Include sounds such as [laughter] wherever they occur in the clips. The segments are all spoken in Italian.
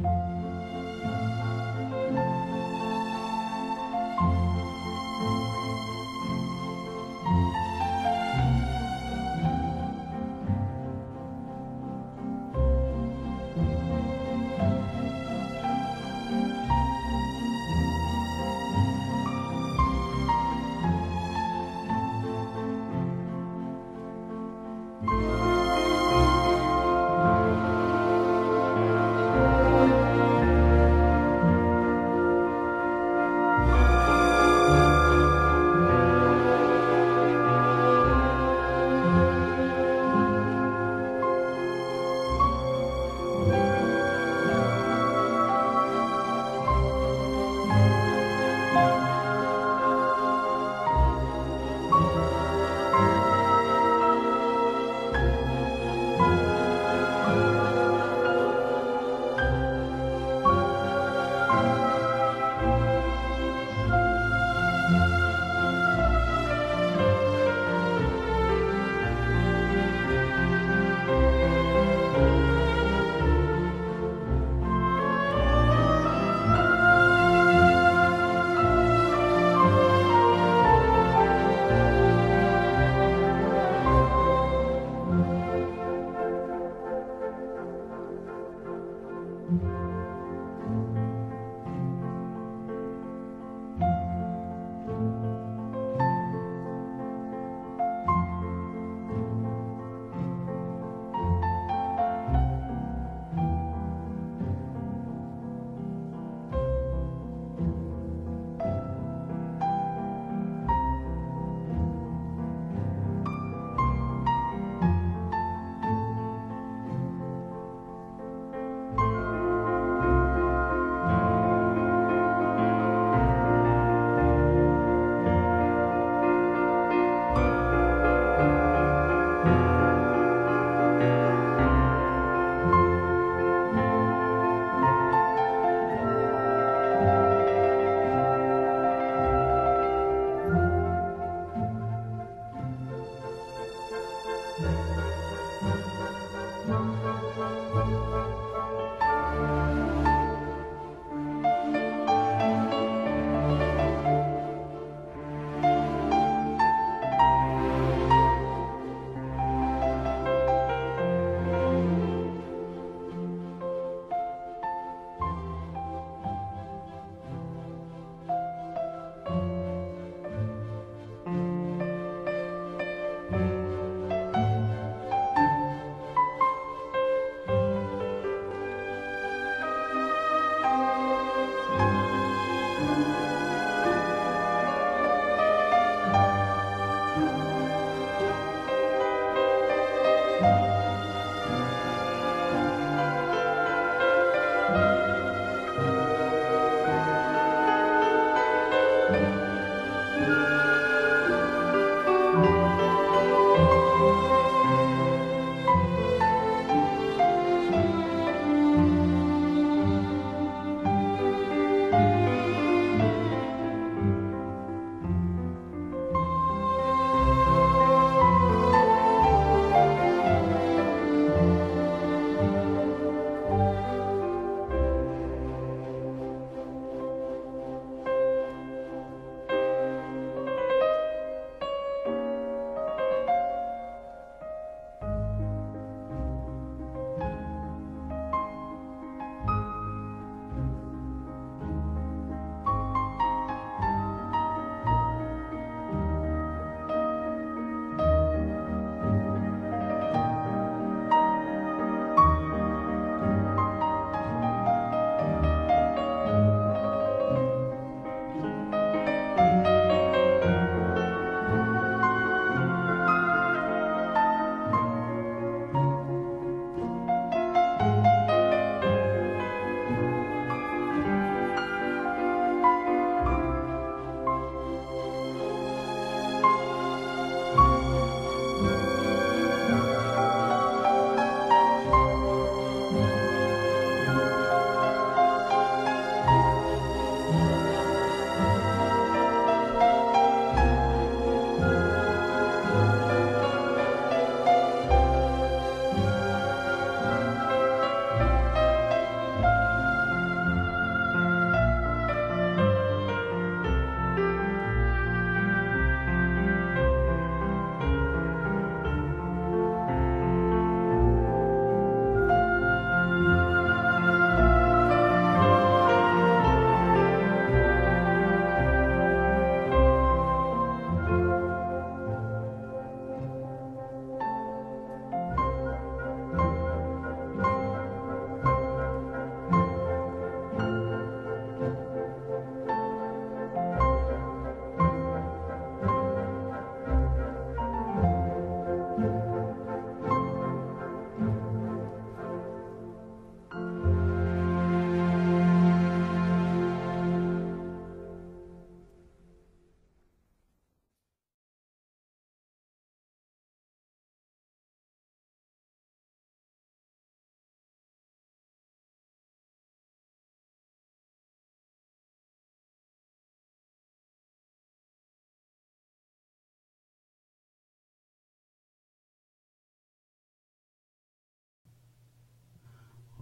嗯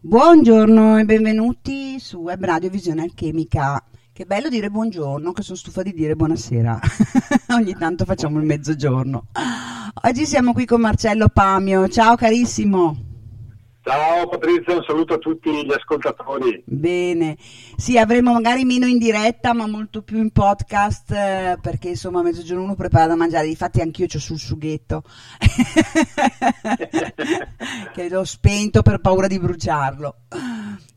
Buongiorno e benvenuti su Web Radio Visione Alchemica. Che bello dire buongiorno, che sono stufa di dire buonasera. [laughs] Ogni tanto facciamo il mezzogiorno. Oggi siamo qui con Marcello Pamio. Ciao carissimo. Ciao Patrizia, un saluto a tutti gli ascoltatori. Bene, sì, avremo magari meno in diretta, ma molto più in podcast, eh, perché insomma a mezzogiorno uno prepara da mangiare. Difatti anch'io ho sul sughetto, [laughs] che l'ho spento per paura di bruciarlo.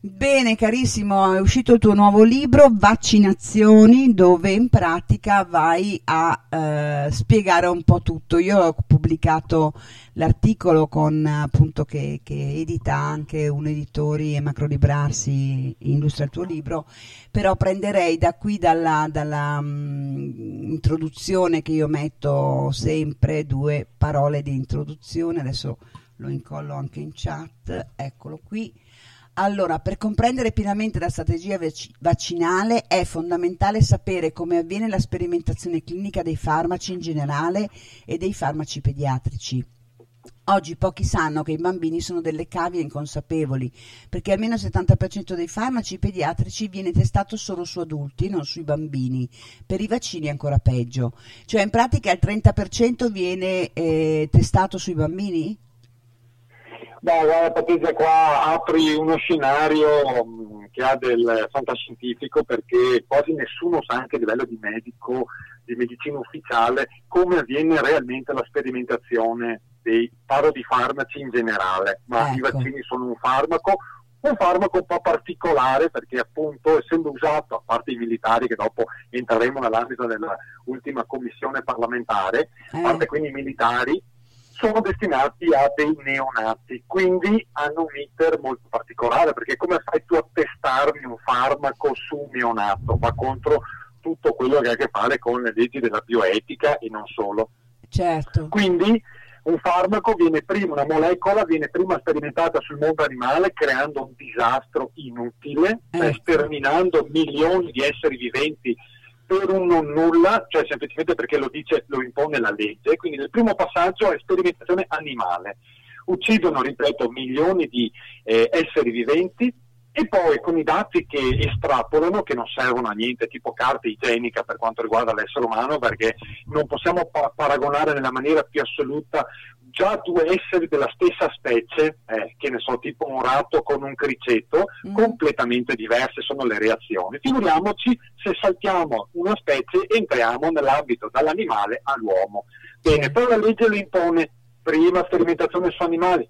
Bene, carissimo, è uscito il tuo nuovo libro, Vaccinazioni, dove in pratica vai a eh, spiegare un po' tutto. Io ho pubblicato l'articolo con appunto che, che edita anche un editore e Macrolibrarsi illustra il tuo libro, però prenderei da qui dalla, dalla um, introduzione che io metto sempre due parole di introduzione, adesso lo incollo anche in chat, eccolo qui allora, per comprendere pienamente la strategia vaccinale è fondamentale sapere come avviene la sperimentazione clinica dei farmaci in generale e dei farmaci pediatrici. Oggi pochi sanno che i bambini sono delle cavie inconsapevoli, perché almeno il 70% dei farmaci pediatrici viene testato solo su adulti, non sui bambini. Per i vaccini è ancora peggio. Cioè in pratica il 30% viene eh, testato sui bambini? Beh, guarda Patrizia, qua apri uno scenario mm, che ha del fantascientifico perché quasi nessuno sa anche a livello di medico, di medicina ufficiale, come avviene realmente la sperimentazione dei paro di farmaci in generale, ma ecco. i vaccini sono un farmaco, un farmaco un po' particolare perché appunto essendo usato, a parte i militari che dopo entreremo nell'ambito dell'ultima commissione parlamentare, a eh. parte quindi i militari, sono destinati a dei neonati, quindi hanno un iter molto particolare, perché come fai tu a testarmi un farmaco su un neonato? Va contro tutto quello che ha a che fare con le leggi della bioetica e non solo. Certo. Quindi un farmaco viene prima, una molecola viene prima sperimentata sul mondo animale creando un disastro inutile, eh. sterminando milioni di esseri viventi per un non nulla, cioè semplicemente perché lo dice, lo impone la legge. Quindi nel primo passaggio è sperimentazione animale. Uccidono, ripeto, milioni di eh, esseri viventi e poi con i dati che estrapolano, che non servono a niente, tipo carta igienica per quanto riguarda l'essere umano, perché non possiamo pa- paragonare nella maniera più assoluta già due esseri della stessa specie, eh, che ne so, tipo un ratto con un criceto, mm. completamente diverse sono le reazioni. Figuriamoci se saltiamo una specie e entriamo nell'ambito dall'animale all'uomo. Bene, poi la legge lo impone, prima sperimentazione su animali,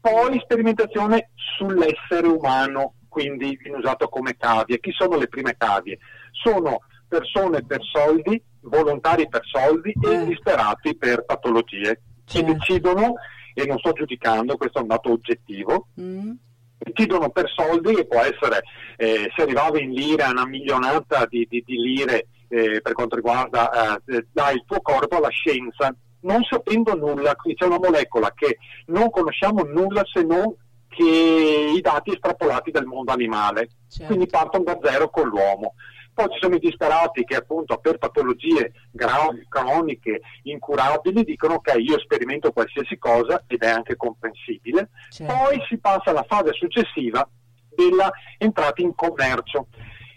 poi sperimentazione sull'essere umano, quindi viene usato come cavie. Chi sono le prime cavie? Sono persone per soldi, volontari per soldi e eh. disperati per patologie che decidono, e non sto giudicando, questo è un dato oggettivo, mm. decidono per soldi e può essere, eh, se arrivava in lire, una milionata di, di, di lire eh, per quanto riguarda, eh, dai il tuo corpo alla scienza, non sapendo nulla, quindi c'è una molecola che non conosciamo nulla se non che i dati estrapolati dal mondo animale, certo. quindi partono da zero con l'uomo. Poi ci sono i disperati che appunto per patologie gravi, croniche, incurabili dicono ok io sperimento qualsiasi cosa ed è anche comprensibile. Certo. Poi si passa alla fase successiva della entrata in commercio.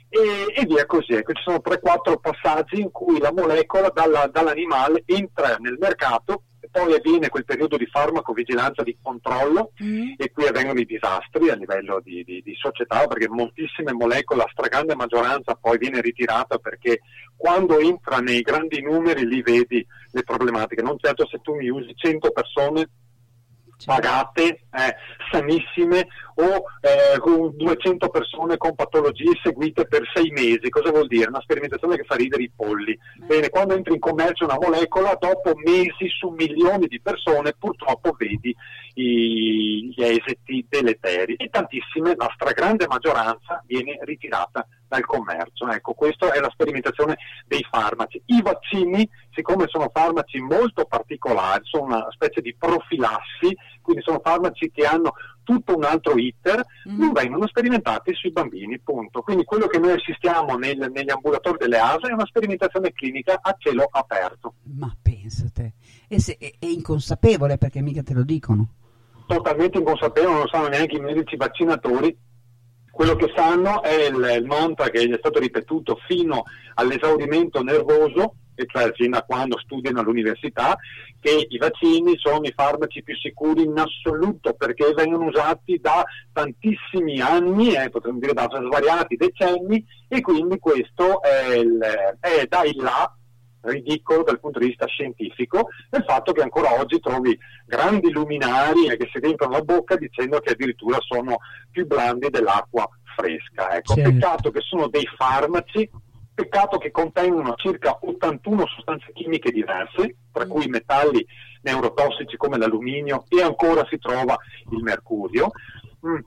E, e, via così. Ecco, ci sono 3-4 passaggi in cui la molecola dalla, dall'animale entra nel mercato poi avviene quel periodo di farmacovigilanza, di controllo mm. e qui avvengono i disastri a livello di, di, di, società perché moltissime molecole, la stragrande maggioranza poi viene ritirata perché quando entra nei grandi numeri lì vedi le problematiche. Non certo se tu mi usi 100 persone pagate, eh, sanissime, o eh, con 200 persone con patologie seguite per sei mesi. Cosa vuol dire? Una sperimentazione che fa ridere i polli. Bene, quando entri in commercio una molecola, dopo mesi su milioni di persone, purtroppo vedi i, gli esiti deleteri e tantissime, la stragrande maggioranza, viene ritirata dal commercio. Ecco, questa è la sperimentazione dei farmaci. I vaccini, siccome sono farmaci molto particolari, sono una specie di profilassi, quindi sono farmaci che hanno tutto un altro iter, mm. non vengono sperimentati sui bambini, punto. Quindi quello che noi assistiamo nel, negli ambulatori delle ASE è una sperimentazione clinica a cielo aperto. Ma pensate, e se, è inconsapevole perché mica te lo dicono. Totalmente inconsapevole, non lo sanno neanche i medici vaccinatori, quello che sanno è il, il mantra che gli è stato ripetuto fino all'esaurimento nervoso, e cioè fino a quando studiano all'università, che i vaccini sono i farmaci più sicuri in assoluto perché vengono usati da tantissimi anni, eh, potremmo dire da svariati decenni, e quindi questo è, il, è da il là ridicolo dal punto di vista scientifico del fatto che ancora oggi trovi grandi luminari che si riempiono la bocca dicendo che addirittura sono più blandi dell'acqua fresca. Ecco, certo. Peccato che sono dei farmaci, peccato che contengono circa 81 sostanze chimiche diverse, tra mm. cui metalli neurotossici come l'alluminio e ancora si trova il mercurio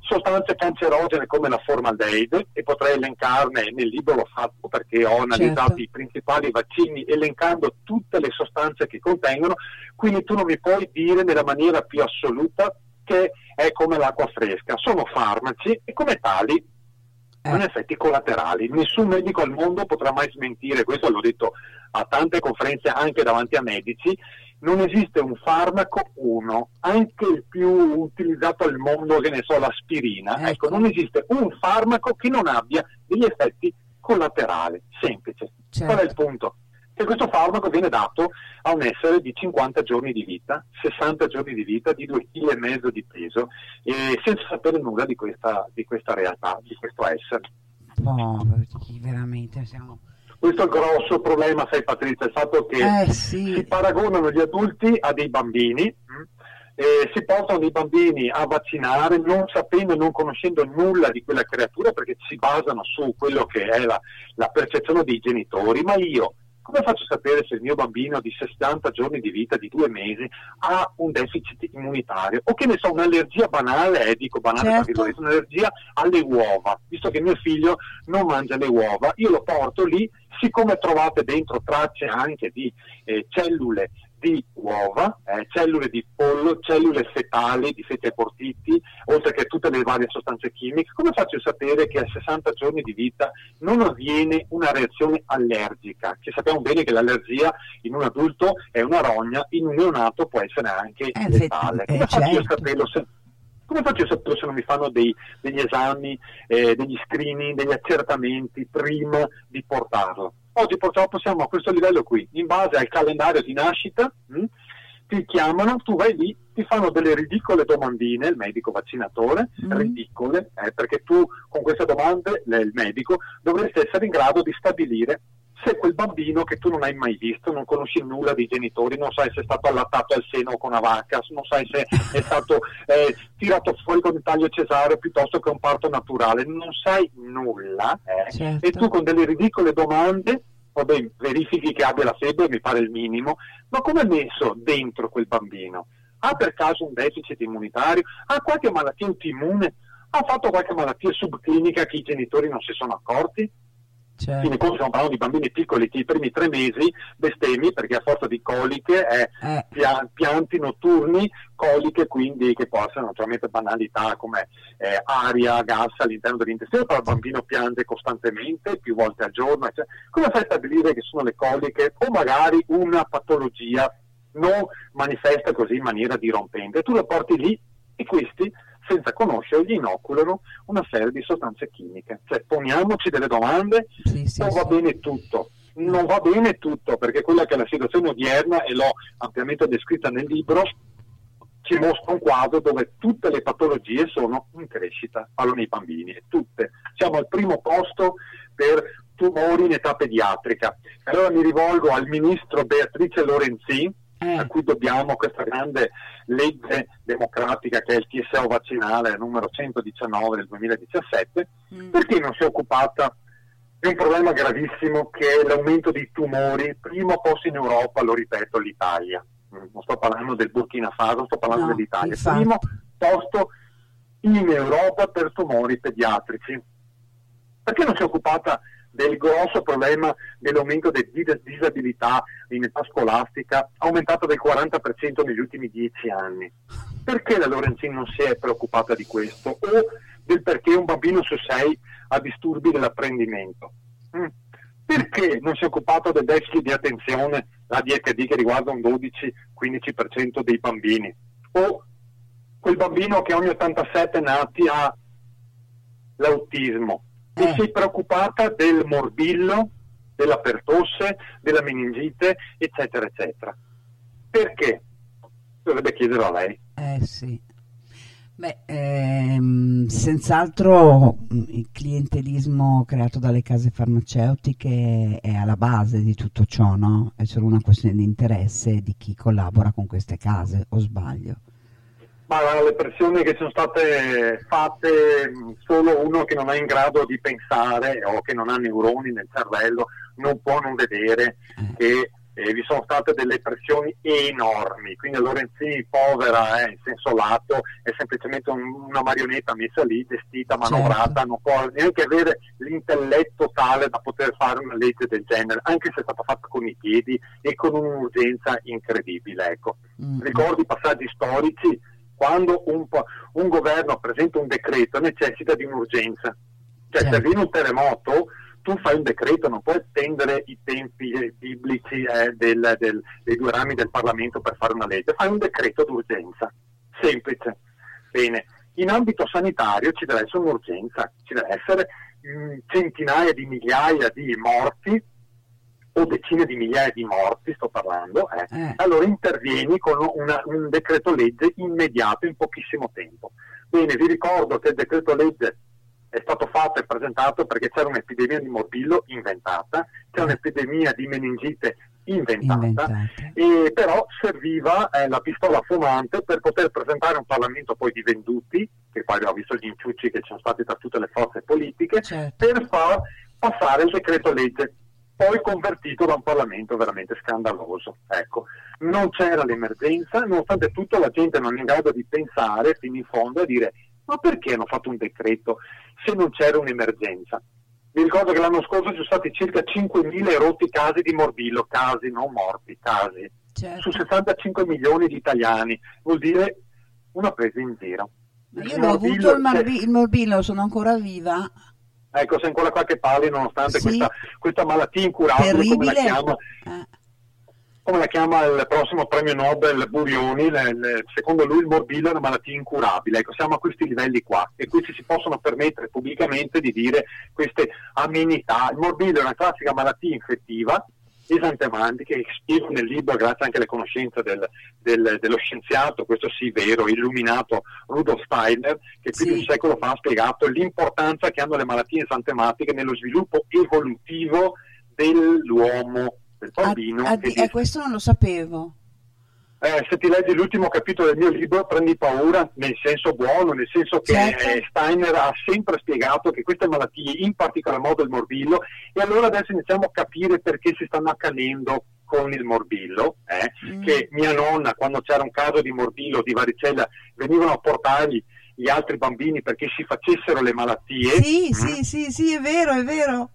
sostanze cancerogene come la formaldeide e potrei elencarne nel libro l'ho fatto perché ho analizzato certo. i principali vaccini elencando tutte le sostanze che contengono quindi tu non mi puoi dire nella maniera più assoluta che è come l'acqua fresca sono farmaci e come tali eh. hanno effetti collaterali nessun medico al mondo potrà mai smentire questo l'ho detto a tante conferenze anche davanti a medici non esiste un farmaco, uno, anche il più utilizzato al mondo, che ne so, l'aspirina, ecco, ecco non esiste un farmaco che non abbia degli effetti collaterali, semplice. Certo. Qual è il punto? Che questo farmaco viene dato a un essere di 50 giorni di vita, 60 giorni di vita, di 2,5 kg di peso, e senza sapere nulla di questa, di questa realtà, di questo essere. Poveri, veramente siamo questo è il grosso problema, sai Patrizia, il fatto che eh, sì. si paragonano gli adulti a dei bambini? Eh, si portano i bambini a vaccinare non sapendo e non conoscendo nulla di quella creatura perché si basano su quello che è la, la percezione dei genitori, ma io come faccio a sapere se il mio bambino di 60 giorni di vita, di due mesi, ha un deficit immunitario? O che ne so, un'allergia banale, eh, dico banale certo. un'allergia alle uova, visto che mio figlio non mangia le uova, io lo porto lì, siccome trovate dentro tracce anche di eh, cellule di uova, eh, cellule di pollo, cellule fetali di feti abortiti, oltre che tutte le varie sostanze chimiche, come faccio a sapere che a 60 giorni di vita non avviene una reazione allergica? Che sappiamo bene che l'allergia in un adulto è una rogna, in un neonato può essere anche eh, letale. Come, eh, faccio certo. a saperlo se, come faccio saperlo se non mi fanno dei, degli esami, eh, degli screening, degli accertamenti prima di portarlo? Oggi purtroppo siamo a questo livello qui, in base al calendario di nascita, mh, hm, ti chiamano, tu vai lì, ti fanno delle ridicole domandine, il medico vaccinatore, mm. ridicole, eh, perché tu con queste domande, il medico, dovresti essere in grado di stabilire se quel bambino che tu non hai mai visto, non conosci nulla dei genitori, non sai se è stato allattato al seno con una vacca, non sai se è stato eh, tirato fuori con il taglio cesareo piuttosto che un parto naturale, non sai nulla eh, certo. e tu con delle ridicole domande vabbè, verifichi che abbia la febbre, mi pare il minimo, ma come è messo dentro quel bambino? Ha per caso un deficit immunitario? Ha qualche malattia autoimmune? Ha fatto qualche malattia subclinica che i genitori non si sono accorti? Certo. Quindi poi stiamo parlando di bambini piccoli che i primi tre mesi bestemmi perché a forza di coliche è eh. pianti notturni, coliche quindi che possono naturalmente banalità come eh, aria, gas all'interno dell'intestino, però il bambino piange costantemente, più volte al giorno. Cioè, come fai a stabilire che sono le coliche o magari una patologia non manifesta così in maniera dirompente? Tu lo porti lì e questi senza conoscere gli inoculano una serie di sostanze chimiche. Cioè poniamoci delle domande, sì, sì, non va bene tutto. Non va bene tutto perché quella che è la situazione odierna e l'ho ampiamente descritta nel libro ci mostra un quadro dove tutte le patologie sono in crescita, parlo nei bambini, tutte. Siamo al primo posto per tumori in età pediatrica. Allora mi rivolgo al ministro Beatrice Lorenzin, eh. a cui dobbiamo questa grande legge democratica che è il TSO vaccinale numero 119 del 2017, mm. perché non si è occupata di un problema gravissimo che è l'aumento dei tumori, primo posto in Europa, lo ripeto, l'Italia. Non sto parlando del Burkina Faso, sto parlando no, dell'Italia. Infatti. Primo posto in Europa per tumori pediatrici. Perché non si è occupata del grosso problema dell'aumento di disabilità in età scolastica, aumentato del 40% negli ultimi dieci anni. Perché la Lorenzin non si è preoccupata di questo? O del perché un bambino su sei ha disturbi dell'apprendimento? Mm. Perché non si è occupato del deficit di attenzione, la DHD che riguarda un 12-15% dei bambini? O quel bambino che ogni 87 nati ha l'autismo. E si è preoccupata del morbillo, della pertosse, della meningite, eccetera, eccetera. Perché? Dovrebbe chiederlo a lei. Eh sì. Beh, ehm, senz'altro mm, il clientelismo creato dalle case farmaceutiche è alla base di tutto ciò, no? È solo una questione di interesse di chi collabora con queste case, o sbaglio? Ma le pressioni che sono state fatte, mm, solo uno che non è in grado di pensare o che non ha neuroni nel cervello non può non vedere eh. che eh, vi sono state delle pressioni enormi, quindi Lorenzini povera eh, in senso lato è semplicemente un, una marionetta messa lì, vestita, manovrata, certo. non può neanche avere l'intelletto tale da poter fare una legge del genere, anche se è stata fatta con i piedi e con un'urgenza incredibile. Ecco. Mm-hmm. Ricordo i passaggi storici, quando un, un, governo presenta un decreto necessita di un'urgenza, cioè certo. se avviene un terremoto tu fai un decreto, non puoi attendere i tempi biblici eh, del, del, dei due rami del Parlamento per fare una legge, fai un decreto d'urgenza, semplice. Bene, in ambito sanitario ci deve essere un'urgenza, ci deve essere mh, centinaia di migliaia di morti o decine di migliaia di morti, sto parlando, eh. Eh. allora intervieni con una, un decreto legge immediato in pochissimo tempo. Bene, vi ricordo che il decreto legge è stato fatto e presentato perché c'era un'epidemia di morbillo inventata, c'era mm. un'epidemia di meningite inventata, inventata. E però serviva eh, la pistola fumante per poter presentare un Parlamento poi di venduti, che poi abbiamo visto gli inciucci che ci sono stati da tutte le forze politiche, certo. per far passare il decreto legge poi convertito da un Parlamento veramente scandaloso. Ecco, non c'era l'emergenza, nonostante tutto la gente non è in grado di pensare fino in fondo e dire ma perché hanno fatto un decreto se non c'era un'emergenza? Mi ricordo che l'anno scorso ci sono stati circa 5.000 erotti casi di morbillo, casi non morti, casi, certo. su 65 milioni di italiani, vuol dire una presa in giro. Io l'ho avuto il, morbi- il morbillo, sono ancora viva. Ecco, sei ancora qua che parli nonostante sì. questa, questa, malattia incurabile, come la chiama. Eh come la chiama il prossimo premio Nobel Burioni, le, le, secondo lui il morbillo è una malattia incurabile. Ecco, siamo a questi livelli qua e qui ci si possono permettere pubblicamente di dire queste amenità. Il morbillo è una classica malattia infettiva esantemanti che spiego nel libro grazie anche alle conoscenze del, del, dello scienziato, questo sì vero, illuminato Rudolf Steiner, che più sì. di un secolo fa ha spiegato l'importanza che hanno le malattie esantematiche nello sviluppo evolutivo dell'uomo del bambino. A, a, e eh, questo non lo sapevo. Eh, se ti leggi l'ultimo capitolo del mio libro prendi paura nel senso buono, nel senso che certo. eh, Steiner ha sempre spiegato che queste malattie, in particolar modo il morbillo, e allora adesso iniziamo a capire perché si stanno accanendo con il morbillo, eh, mm. che mia nonna quando c'era un caso di morbillo, di varicella, venivano a portargli gli altri bambini perché si facessero le malattie. Sì, mm. sì, sì, sì, è vero, è vero.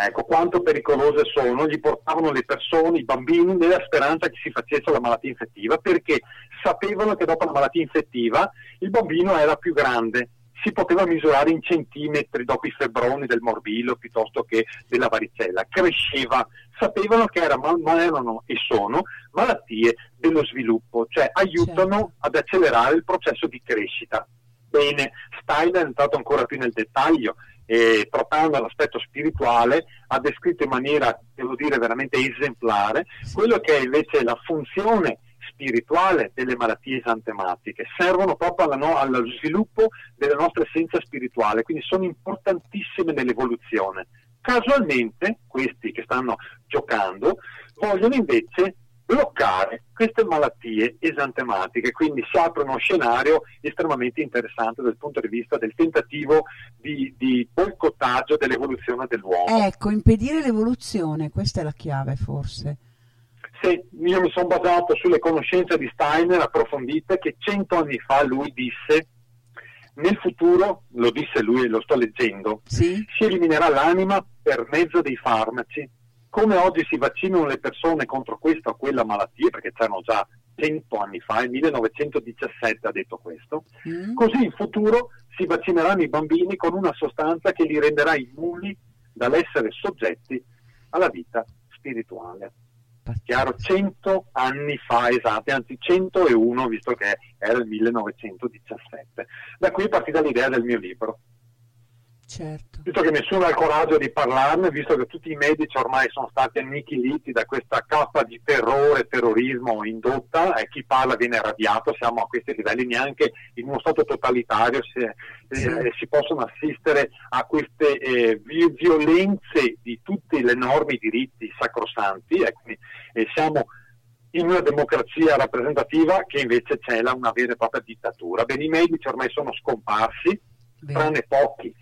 Ecco, quanto pericolose sono, gli portavano le persone, i bambini, nella speranza che si facesse la malattia infettiva, perché sapevano che dopo la malattia infettiva il bambino era più grande, si poteva misurare in centimetri dopo i febbroni del morbillo piuttosto che della varicella, cresceva, sapevano che era, ma erano e sono malattie dello sviluppo, cioè aiutano certo. ad accelerare il processo di crescita. Bene, Steiner è entrato ancora più nel dettaglio, eh, trattando l'aspetto spirituale, ha descritto in maniera, devo dire, veramente esemplare quello che è invece la funzione spirituale delle malattie esantematiche, servono proprio no, allo sviluppo della nostra essenza spirituale, quindi sono importantissime nell'evoluzione. Casualmente, questi che stanno giocando vogliono invece bloccare queste malattie esantematiche, quindi si apre uno scenario estremamente interessante dal punto di vista del tentativo di, di boicottaggio dell'evoluzione dell'uomo. Ecco, impedire l'evoluzione, questa è la chiave forse. Sì, io mi sono basato sulle conoscenze di Steiner approfondite che cento anni fa lui disse nel futuro, lo disse lui e lo sto leggendo, sì? si eliminerà l'anima per mezzo dei farmaci come oggi si vaccinano le persone contro questa o quella malattia, perché c'erano già 100 anni fa, nel 1917 ha detto questo, mm. così in futuro si vaccineranno i bambini con una sostanza che li renderà immuni dall'essere soggetti alla vita spirituale. chiaro, 100 anni fa esatti, anzi 101 visto che era il 1917. Da qui è partita l'idea del mio libro. Certo. Visto che nessuno ha il coraggio di parlarne, visto che tutti i medici ormai sono stati annichiliti da questa cappa di terrore, terrorismo indotta, e chi parla viene radiato, siamo a questi livelli, neanche in uno stato totalitario si, sì. eh, si possono assistere a queste eh, violenze di tutti gli enormi diritti sacrosanti, e quindi, eh, siamo in una democrazia rappresentativa che invece c'è una vera e propria dittatura. Bene, i medici ormai sono scomparsi, Bene. tranne pochi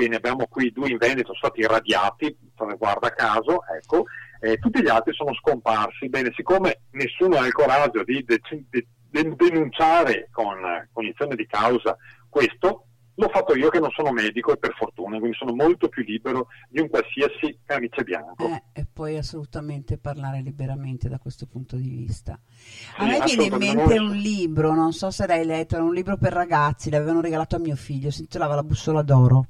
che ne abbiamo qui due in Veneto, sono stati irradiati, guarda caso, ecco, eh, tutti gli altri sono scomparsi. Bene, siccome nessuno ha il coraggio di, de- de- de- denunciare con cognizione di causa questo, l'ho fatto io che non sono medico e per fortuna, quindi sono molto più libero di un qualsiasi camice bianco. Eh, e puoi assolutamente parlare liberamente da questo punto di vista. A me viene in mente un libro, non so se l'hai letto, era un libro per ragazzi, l'avevano regalato a mio figlio, si intitolava La bussola d'oro.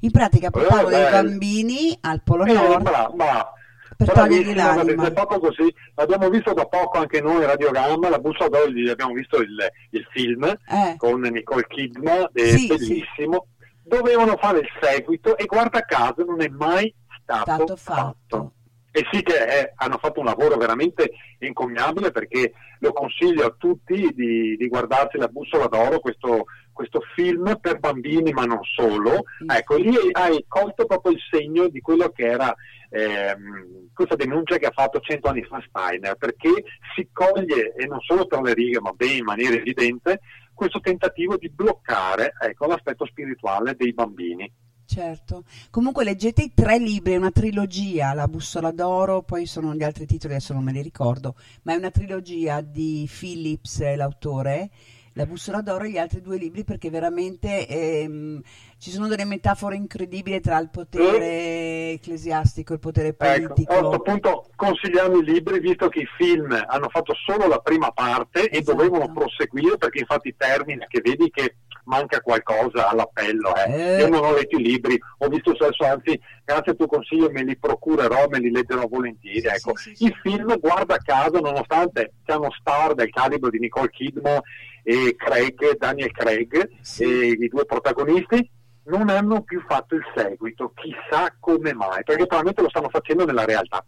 In pratica portavo eh, dei bambini al Polo eh, Nord ma, ma, per togliergli l'anima. Così. L'abbiamo visto da poco anche noi in Radiogramma, la bussa d'oggi abbiamo visto il, il film eh. con Nicole Kidman, sì, bellissimo. Sì. Dovevano fare il seguito e guarda caso non è mai stato, stato fatto. fatto. E sì che è, hanno fatto un lavoro veramente incommiabile perché lo consiglio a tutti di, di guardarsi la bussola d'oro, questo questo film per bambini ma non solo, ecco lì hai colto proprio il segno di quello che era ehm, questa denuncia che ha fatto cento anni fa Steiner, perché si coglie, e non solo tra le righe ma ben in maniera evidente, questo tentativo di bloccare ecco, l'aspetto spirituale dei bambini. Certo, comunque leggete i tre libri, è una trilogia, La bussola d'oro, poi sono gli altri titoli, adesso non me li ricordo, ma è una trilogia di Phillips, l'autore, la bussola d'oro e gli altri due libri perché veramente ehm, ci sono delle metafore incredibili tra il potere eh? ecclesiastico e il potere ecco, politico. Ecco, a questo punto consigliamo i libri visto che i film hanno fatto solo la prima parte esatto. e dovevano proseguire perché infatti termina che vedi che manca qualcosa all'appello. Eh. Eh. Io non ho letto i libri, ho visto senso, anzi, grazie al tuo consiglio me li procurerò, me li leggerò volentieri. Sì, ecco. sì, sì, I film, guarda caso, nonostante siano star del calibro di Nicole Kidman e Craig, Daniel Craig, i due protagonisti, non hanno più fatto il seguito, chissà come mai, perché probabilmente lo stanno facendo nella realtà.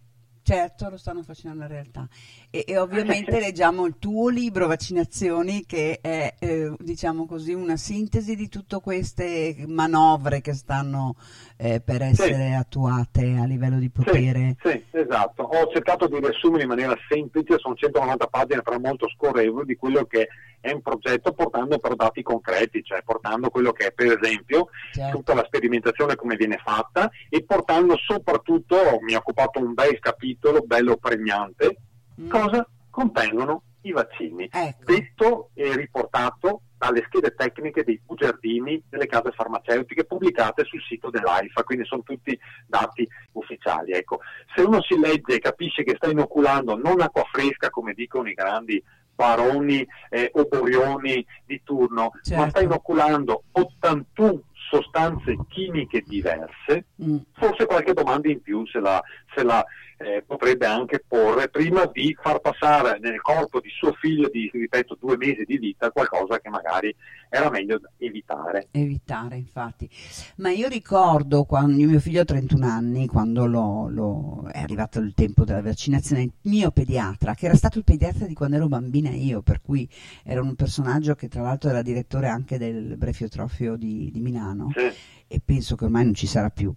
Certo, lo stanno facendo nella realtà. E, e ovviamente leggiamo il tuo libro Vaccinazioni che è, eh, diciamo così, una sintesi di tutte queste manovre che stanno eh, per essere sì. attuate a livello di potere. Sì, sì, esatto. Ho cercato di riassumere in maniera semplice, sono 190 pagine però molto scorrevoli di quello che è un progetto portando però dati concreti, cioè portando quello che è per esempio certo. tutta la sperimentazione come viene fatta e portando soprattutto, mi ha occupato un bel capitolo, bello pregnante, mm. cosa contengono i vaccini, ecco. detto e riportato dalle schede tecniche dei bugiardini delle case farmaceutiche pubblicate sul sito dell'AIFA, quindi sono tutti dati ufficiali. Ecco. Se uno si legge e capisce che sta inoculando non acqua fresca, come dicono i grandi baroni eh, o borioni di turno, certo. ma sta inoculando 81 sostanze chimiche diverse, mm. forse qualche domanda in più se la, la eh, potrebbe anche porre prima di far passare nel corpo di suo figlio di, ripeto, due mesi di vita qualcosa che magari era meglio evitare. Evitare, infatti. Ma io ricordo quando mio figlio ha 31 anni, quando lo, lo, è arrivato il tempo della vaccinazione, il mio pediatra, che era stato il pediatra di quando ero bambina io, per cui era un personaggio che tra l'altro era direttore anche del Brefiotrofio di, di Milano. Sì e penso che ormai non ci sarà più.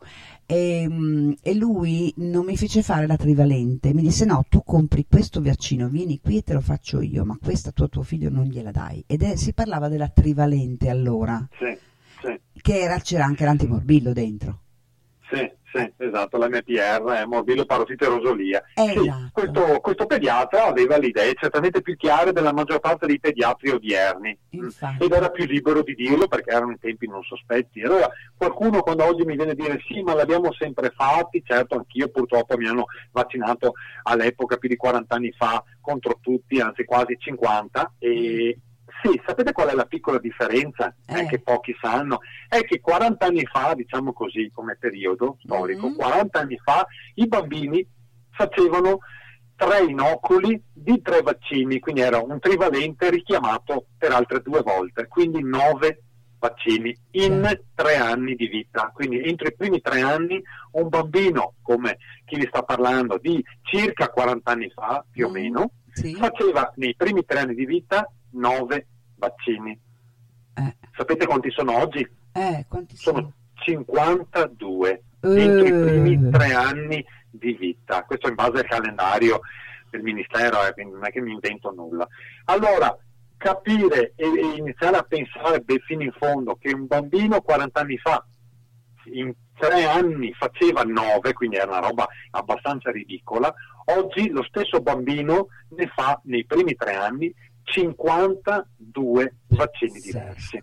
E, ehm, e, lui non mi fece fare la trivalente, mi disse no, tu compri questo vaccino, vieni qui e te lo faccio io, ma questa tua tuo figlio non gliela dai. Ed è, si parlava della trivalente allora, sì, sì. che era, c'era anche l'antimorbillo dentro. Sì, sì, esatto, l'MPR è morbillo parotite rosolia. Esatto. Sì, questo, questo, pediatra aveva le idee certamente più chiare della maggior parte dei pediatri odierni Infatti. ed era più libero di dirlo perché erano in tempi non sospetti. Allora qualcuno quando oggi mi viene a dire sì, ma l'abbiamo sempre fatti, certo anch'io purtroppo mi hanno vaccinato all'epoca più di 40 anni fa contro tutti, anzi quasi 50 e sì, sapete qual è la piccola differenza eh. che pochi sanno? È che 40 anni fa, diciamo così come periodo storico, mm-hmm. 40 anni fa i bambini facevano tre inoculi di tre vaccini, quindi era un trivalente richiamato per altre due volte, quindi nove vaccini in tre anni di vita. Quindi entro i primi tre anni un bambino, come chi vi sta parlando, di circa 40 anni fa, più mm. o meno, sì. faceva nei primi tre anni di vita nove vaccini. Eh. Sapete quanti sono oggi? Eh, quanti sono? sono 52 uh. entro i primi tre anni di vita. Questo in base al calendario del Ministero, eh, quindi non è che mi invento nulla. Allora, capire e, e iniziare a pensare beh, fino in fondo che un bambino 40 anni fa in tre anni faceva 9, quindi era una roba abbastanza ridicola, oggi lo stesso bambino ne fa nei primi tre anni 52 vaccini Pazzesco. diversi.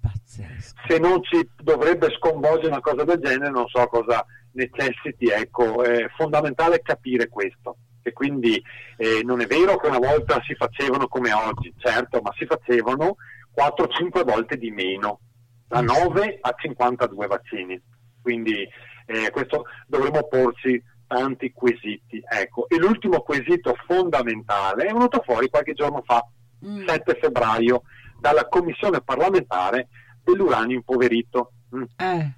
Pazzesco. Se non ci dovrebbe sconvolgere una cosa del genere, non so cosa necessiti, ecco, è fondamentale capire questo. E quindi eh, non è vero che una volta si facevano come oggi, certo, ma si facevano 4-5 volte di meno, da 9 a 52 vaccini. Quindi eh, questo dovremmo porci tanti quesiti. Ecco. E l'ultimo quesito fondamentale è venuto fuori qualche giorno fa. 7 febbraio, dalla Commissione parlamentare dell'uranio impoverito. Mm. Eh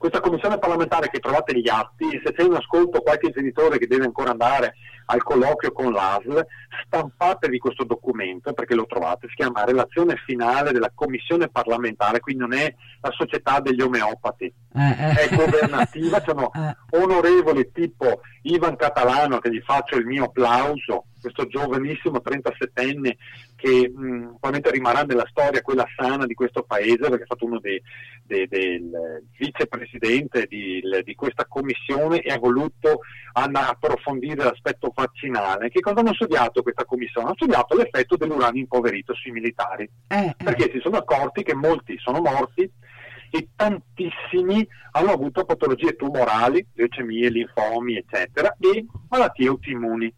questa commissione parlamentare che trovate gli atti, se c'è in ascolto qualche genitore che deve ancora andare al colloquio con l'ASL, stampatevi questo documento perché lo trovate, si chiama Relazione finale della commissione parlamentare, quindi non è la società degli omeopati, eh, eh. è governativa, sono [laughs] eh. onorevoli tipo Ivan Catalano che gli faccio il mio applauso, questo giovanissimo 37enne che mh, probabilmente rimarrà nella storia quella sana di questo paese perché è stato uno dei, dei, dei vicepresidente di, di, questa commissione e ha voluto andare a approfondire l'aspetto vaccinale. Che cosa hanno studiato questa commissione? Ha studiato l'effetto dell'uranio impoverito sui militari eh, eh. perché si sono accorti che molti sono morti e tantissimi hanno avuto patologie tumorali, leucemie, linfomi, eccetera, e malattie autoimmuni.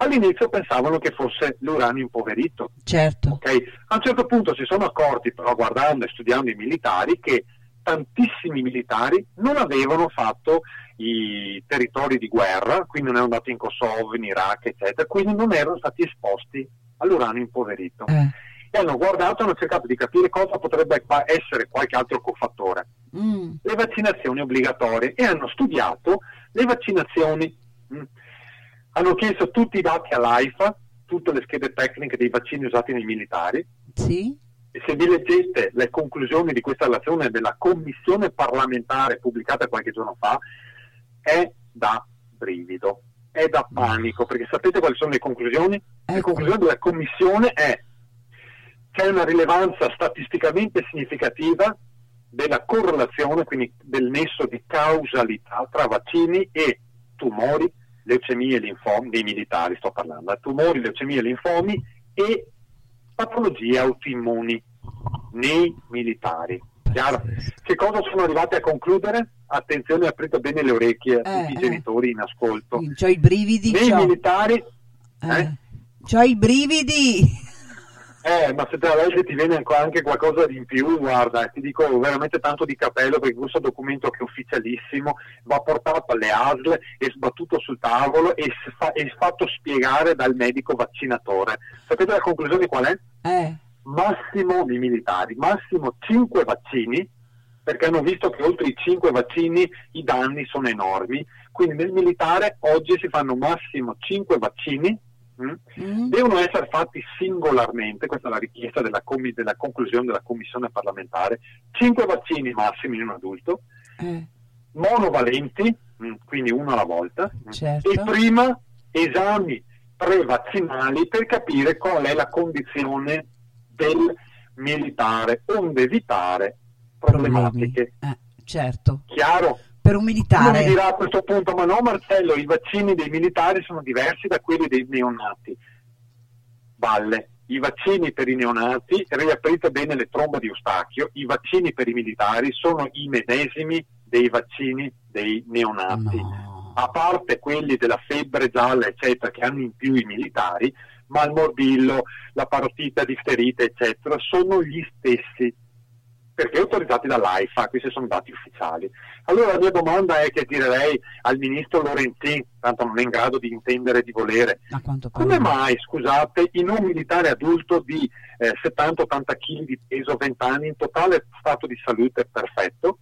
All'inizio pensavano che fosse l'uranio impoverito. Certo. Okay? A un certo punto si sono accorti, però guardando e studiando i militari, che tantissimi militari non avevano fatto i territori di guerra, quindi non erano andati in Kosovo, in Iraq, eccetera, quindi non erano stati esposti all'uranio impoverito. Eh. E hanno guardato e hanno cercato di capire cosa potrebbe essere qualche altro cofattore. Mm. Le vaccinazioni obbligatorie e hanno studiato le vaccinazioni. Mm hanno chiesto tutti i dati all'AIFA, tutte le schede tecniche dei vaccini usati nei militari. Sì. E se vi leggete le conclusioni di questa relazione della commissione parlamentare pubblicata qualche giorno fa, è da brivido, è da panico, perché sapete quali sono le conclusioni? Ecco. Le conclusioni della commissione è c'è una rilevanza statisticamente significativa della correlazione, quindi del nesso di causalità tra vaccini e tumori leucemie e linfomi, dei militari sto parlando, tumori, leucemie e linfomi e patologie autoimmuni nei militari. Chiaro? Che cosa sono arrivati a concludere? Attenzione, aprite bene le orecchie a eh, tutti i eh. genitori in ascolto. C'ho i brividi. Nei c'ho... militari... Eh. Eh? C'ho i brividi. Eh, ma se te la leggi ti viene anche qualcosa di in più, guarda, ti dico veramente tanto di capello perché questo documento che è ufficialissimo va portato alle ASL e sbattuto sul tavolo e, fa- e fatto spiegare dal medico vaccinatore. Sapete la conclusione qual è? Eh. Massimo di militari, massimo 5 vaccini, perché hanno visto che oltre i 5 vaccini i danni sono enormi, quindi nel militare oggi si fanno massimo 5 vaccini Mm? mm? devono essere fatti singolarmente, questa è la richiesta della, com- della conclusione della commissione parlamentare, 5 vaccini massimi in un adulto, mm. monovalenti, mm, quindi uno alla volta, mm, certo. e prima esami prevaccinali per capire qual è la condizione del militare, onde evitare problematiche. Eh, certo. Chiaro? Per un militare. Uno dirà a questo punto, ma no Marcello, i vaccini dei militari sono diversi da quelli dei neonati. Balle. I vaccini per i neonati, riaprite bene le trombe di Eustachio, i vaccini per i militari sono i medesimi dei vaccini dei neonati. No. A parte quelli della febbre gialla, eccetera, che hanno in più i militari, ma il morbillo, la parotita, difterite, eccetera, sono gli stessi perché autorizzati dall'AIFA, questi sono dati ufficiali. Allora la mia domanda è che direi al ministro Lorenzin, tanto non è in grado di intendere e di volere, come mai, scusate, in un militare adulto di eh, 70-80 kg di peso, 20 anni, in totale stato di salute perfetto,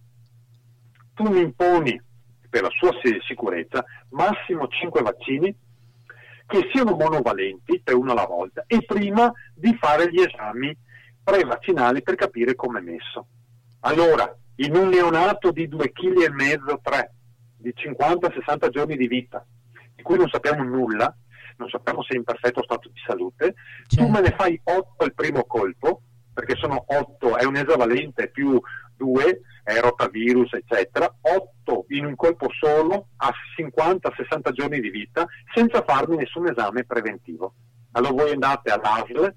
tu mi imponi per la sua sicurezza massimo 5 vaccini che siano monovalenti per uno alla volta e prima di fare gli esami pre-vaccinali per capire come è messo. Allora, in un neonato di 2,5 kg, 3, di 50-60 giorni di vita, di cui non sappiamo nulla, non sappiamo se è in perfetto stato di salute, certo. tu me ne fai 8 al primo colpo, perché sono 8, è un esavalente più 2, è rotavirus, eccetera, 8 in un colpo solo a 50-60 giorni di vita, senza farmi nessun esame preventivo. Allora voi andate all'ASL,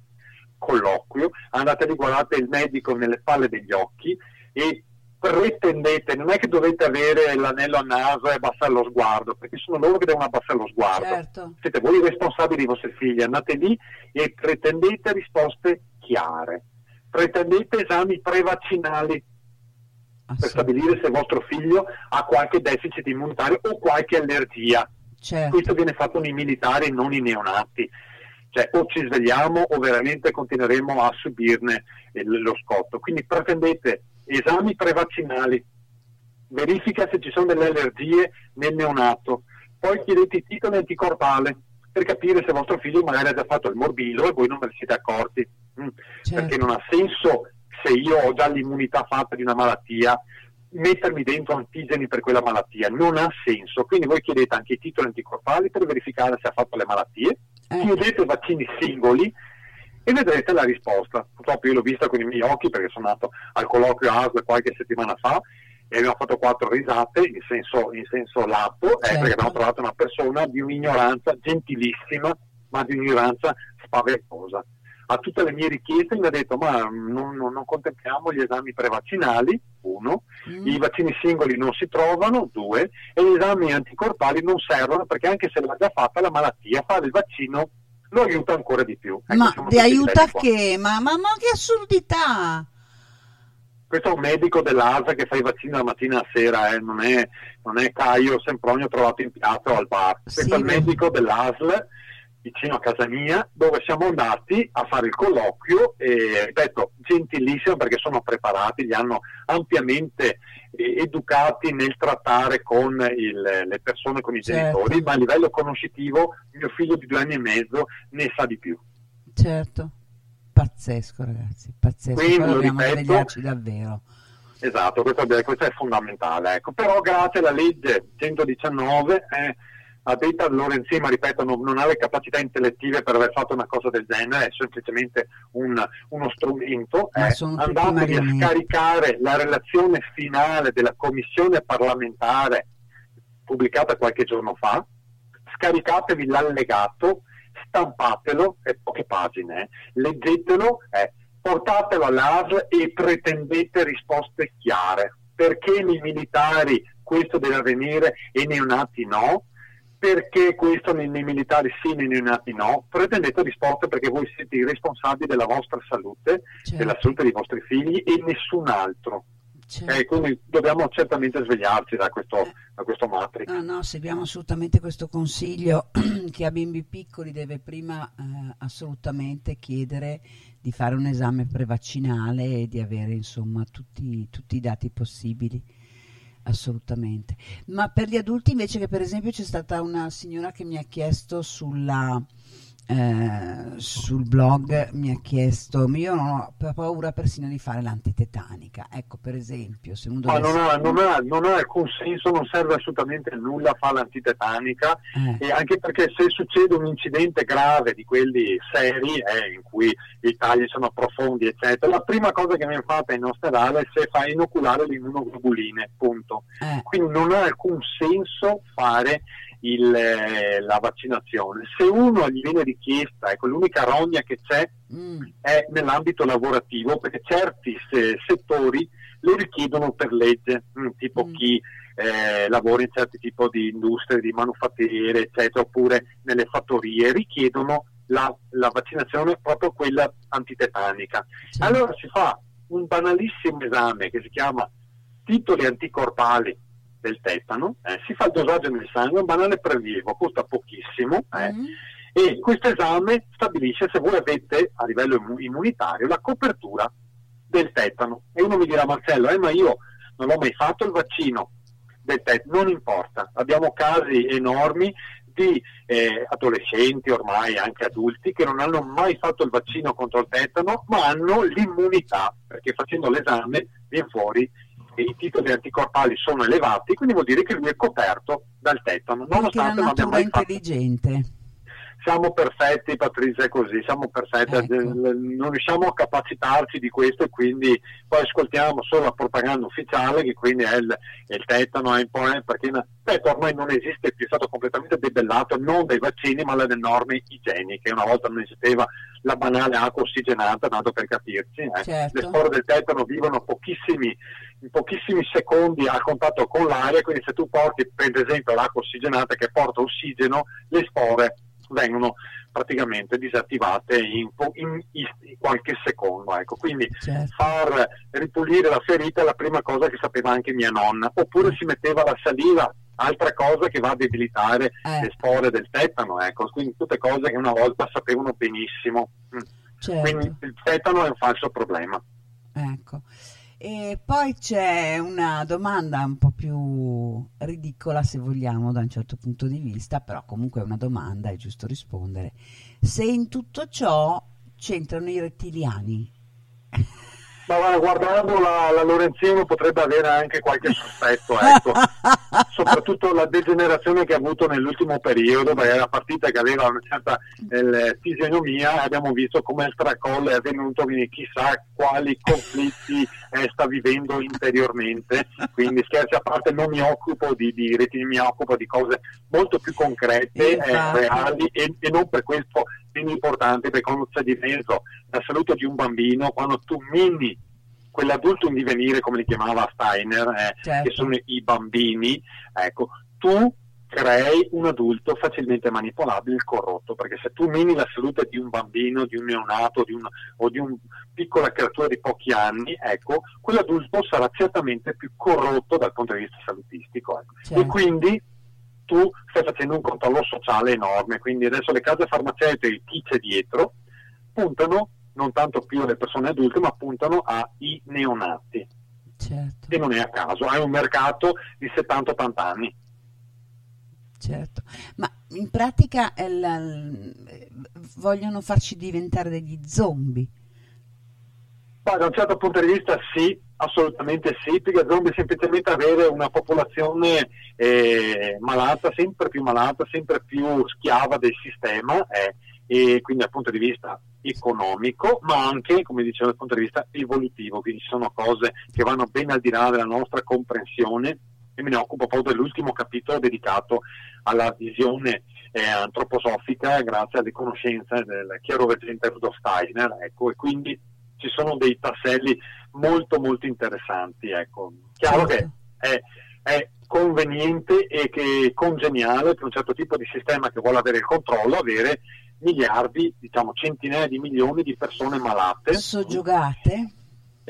colloquio, andate a riguardare il medico nelle palle degli occhi e pretendete, non è che dovete avere l'anello a naso e abbassare lo sguardo, perché sono loro che devono abbassare lo sguardo. Certo. Siete voi i responsabili dei vostri figli, andate lì e pretendete risposte chiare, pretendete esami prevaccinali ah, per stabilire se vostro figlio ha qualche deficit immunitario o qualche allergia. Certo. Questo viene fatto nei militari, non nei neonati. Cioè, o ci svegliamo o veramente continueremo a subirne il, lo scotto. Quindi pretendete esami prevaccinali, verifica se ci sono delle allergie nel neonato, poi chiedete i titoli anticorpale per capire se vostro figlio magari ha già fatto il morbillo e voi non ve ne siete accorti. Mm. Certo. Perché non ha senso se io ho già l'immunità fatta di una malattia mettermi dentro antigeni per quella malattia non ha senso quindi voi chiedete anche i titoli anticorpali per verificare se ha fatto le malattie eh. Chiedete vaccini singoli e vedrete la risposta. Purtroppo io l'ho vista con i miei occhi perché sono andato al colloquio ASL qualche settimana fa e abbiamo fatto quattro risate in senso, in senso lato, eh, certo. perché abbiamo trovato una persona di un'ignoranza gentilissima, ma di un'ignoranza spaventosa. A tutte le mie richieste mi ha detto ma non, non, non contempliamo gli esami prevaccinali, uno, mm. i vaccini singoli non si trovano, due, e gli esami anticorpali non servono perché anche se l'ha già fatta la malattia, fare il vaccino lo aiuta ancora di più. Ecco, ma ti aiuta che? Ma, ma, ma, che assurdità! Questo è un medico dell'ASA che fa i vaccini la mattina a sera, eh? non, è, non è Caio Sempronio trovato in piazza o al bar. Questo sì, è il medico dell'ASL vicino a casa mia dove siamo andati a fare il colloquio e ripeto gentilissimo perché sono preparati, li hanno ampiamente educati nel trattare con il, le persone, con i certo. genitori, ma a livello conoscitivo mio figlio di due anni e mezzo ne sa di più. Certo, pazzesco ragazzi, pazzesco, Quindi, dobbiamo ripeto, svegliarci davvero. Esatto, questo, questo, è fondamentale, ecco. però grazie alla legge 119 eh, a detta Lorenzima, ripeto, non, non, ha le capacità intellettive per aver fatto una cosa del genere, è semplicemente un, uno strumento. Eh, andatevi a scaricare la relazione finale della commissione parlamentare pubblicata qualche giorno fa, scaricatevi l'allegato, stampatelo, è poche pagine, eh, leggetelo, eh, portatelo all'ASL e pretendete risposte chiare. Perché nei militari questo deve avvenire e nei neonati no? Perché questo nei, nei, militari sì, nei neonati no, pretendete risposte perché voi siete i responsabili della vostra salute, certo. della salute dei vostri figli e nessun altro. Certo. Eh, quindi dobbiamo certamente svegliarci da questo, eh. da questo matrix. No, no, seguiamo assolutamente questo consiglio. [clears throat] Chi ha bimbi piccoli deve prima eh, assolutamente chiedere di fare un esame prevaccinale e di avere insomma tutti, tutti i dati possibili assolutamente. Ma per gli adulti invece che per esempio c'è stata una signora che mi ha chiesto sulla eh, sul blog mi ha chiesto io non ho paura persino di fare l'antitetanica ecco per esempio se uno dovesse... non, ha, non, ha, non, ha, alcun senso non serve assolutamente nulla fare l'antitetanica eh. e anche perché se succede un incidente grave di quelli seri eh, in cui i tagli sono profondi eccetera la prima cosa che viene fatta in ospedale è se fa inoculare le immunoglobuline punto eh. quindi non ha alcun senso fare il, eh, la vaccinazione. Se uno gli viene richiesta, ecco, l'unica rogna che c'è mm. è nell'ambito lavorativo, perché certi se, settori lo richiedono per legge, mm, tipo mm. chi eh, lavora in certi tipi di industrie, di manufatture, eccetera, oppure nelle fattorie, richiedono la, la vaccinazione proprio quella antitetanica. Sì. Allora si fa un banalissimo esame che si chiama titoli anticorpali del tetano, eh, si fa il dosaggio nel sangue, un banale prelievo, costa pochissimo eh, mm. e questo esame stabilisce se voi avete a livello immunitario la copertura del tetano. E uno mi dirà Marcello, eh, ma io non ho mai fatto il vaccino del tetano, non importa, abbiamo casi enormi di eh, adolescenti, ormai anche adulti, che non hanno mai fatto il vaccino contro il tetano, ma hanno l'immunità, perché facendo l'esame viene fuori i titoli anticorpali sono elevati, quindi vuol dire che lui è coperto dal tetano, nonostante non abbia mai intelligente. Fatto siamo perfetti, Patrizia, è così, siamo perfetti, ecco. non riusciamo a capacitarci di questo e quindi poi ascoltiamo solo la propaganda ufficiale che quindi è il, il tetano, è eh, perché il tetano ormai non esiste più, è stato completamente debellato non dai vaccini ma dalle norme igieniche, una volta non esisteva la banale acqua ossigenata, tanto per capirci, eh. certo. le spore del tetano vivono pochissimi in pochissimi secondi a contatto con l'aria, quindi se tu porti per esempio l'acqua ossigenata che porta ossigeno, le spore vengono praticamente disattivate in, in, in qualche secondo. Ecco. Quindi certo. far ripulire la ferita è la prima cosa che sapeva anche mia nonna, oppure si metteva la saliva altra cosa che va a debilitare eh. le spore del tetano, ecco. quindi tutte cose che una volta sapevano benissimo. Mm. Certo. Quindi il tetano è un falso problema. Ecco. E poi c'è una domanda un po' più ridicola, se vogliamo, da un certo punto di vista, però comunque è una domanda, è giusto rispondere. Se in tutto ciò c'entrano i rettiliani? [laughs] Ma guardando la, la Lorenzino potrebbe avere anche qualche sospetto, ecco. [laughs] soprattutto la degenerazione che ha avuto nell'ultimo periodo, perché era partita che aveva una certa eh, fisionomia, abbiamo visto come il tracollo è avvenuto, quindi chissà quali conflitti eh, sta vivendo interiormente, quindi scherzi a parte non mi occupo di, di retini, mi occupo di cose molto più concrete, eh, reali e, e non per questo meno importante perché quando c'è di mezzo la salute di un bambino, quando tu mini quell'adulto in divenire, come li chiamava Steiner, eh, certo. che sono i bambini, ecco, tu crei un adulto facilmente manipolabile e corrotto, perché se tu mini la salute di un bambino, di un neonato di un, o di una piccola creatura di pochi anni, ecco, quell'adulto sarà certamente più corrotto dal punto di vista salutistico. Ecco. Certo. E quindi tu stai facendo un controllo sociale enorme, quindi adesso le case farmaceutiche, chi c'è dietro, puntano non tanto più alle persone adulte, ma puntano ai neonati. Certo. E non è a caso, hai un mercato di 70-80 anni. Certo, ma in pratica la, vogliono farci diventare degli zombie. Ma da un certo punto di vista sì, assolutamente sì, perché zombie semplicemente avere una popolazione eh, malata, sempre più malata, sempre più schiava del sistema eh, e quindi dal punto di vista economico, ma anche, come dicevo, dal punto di vista evolutivo, quindi ci sono cose che vanno ben al di là della nostra comprensione me ne occupo proprio dell'ultimo capitolo dedicato alla visione eh, antroposofica grazie alle conoscenze del chiaroveggente Rudolf Steiner, ecco, e quindi ci sono dei tasselli molto molto interessanti. Ecco. Chiaro certo. che è, è, conveniente e che congeniale per un certo tipo di sistema che vuole avere il controllo, avere miliardi, diciamo centinaia di milioni di persone malate. Soggiogate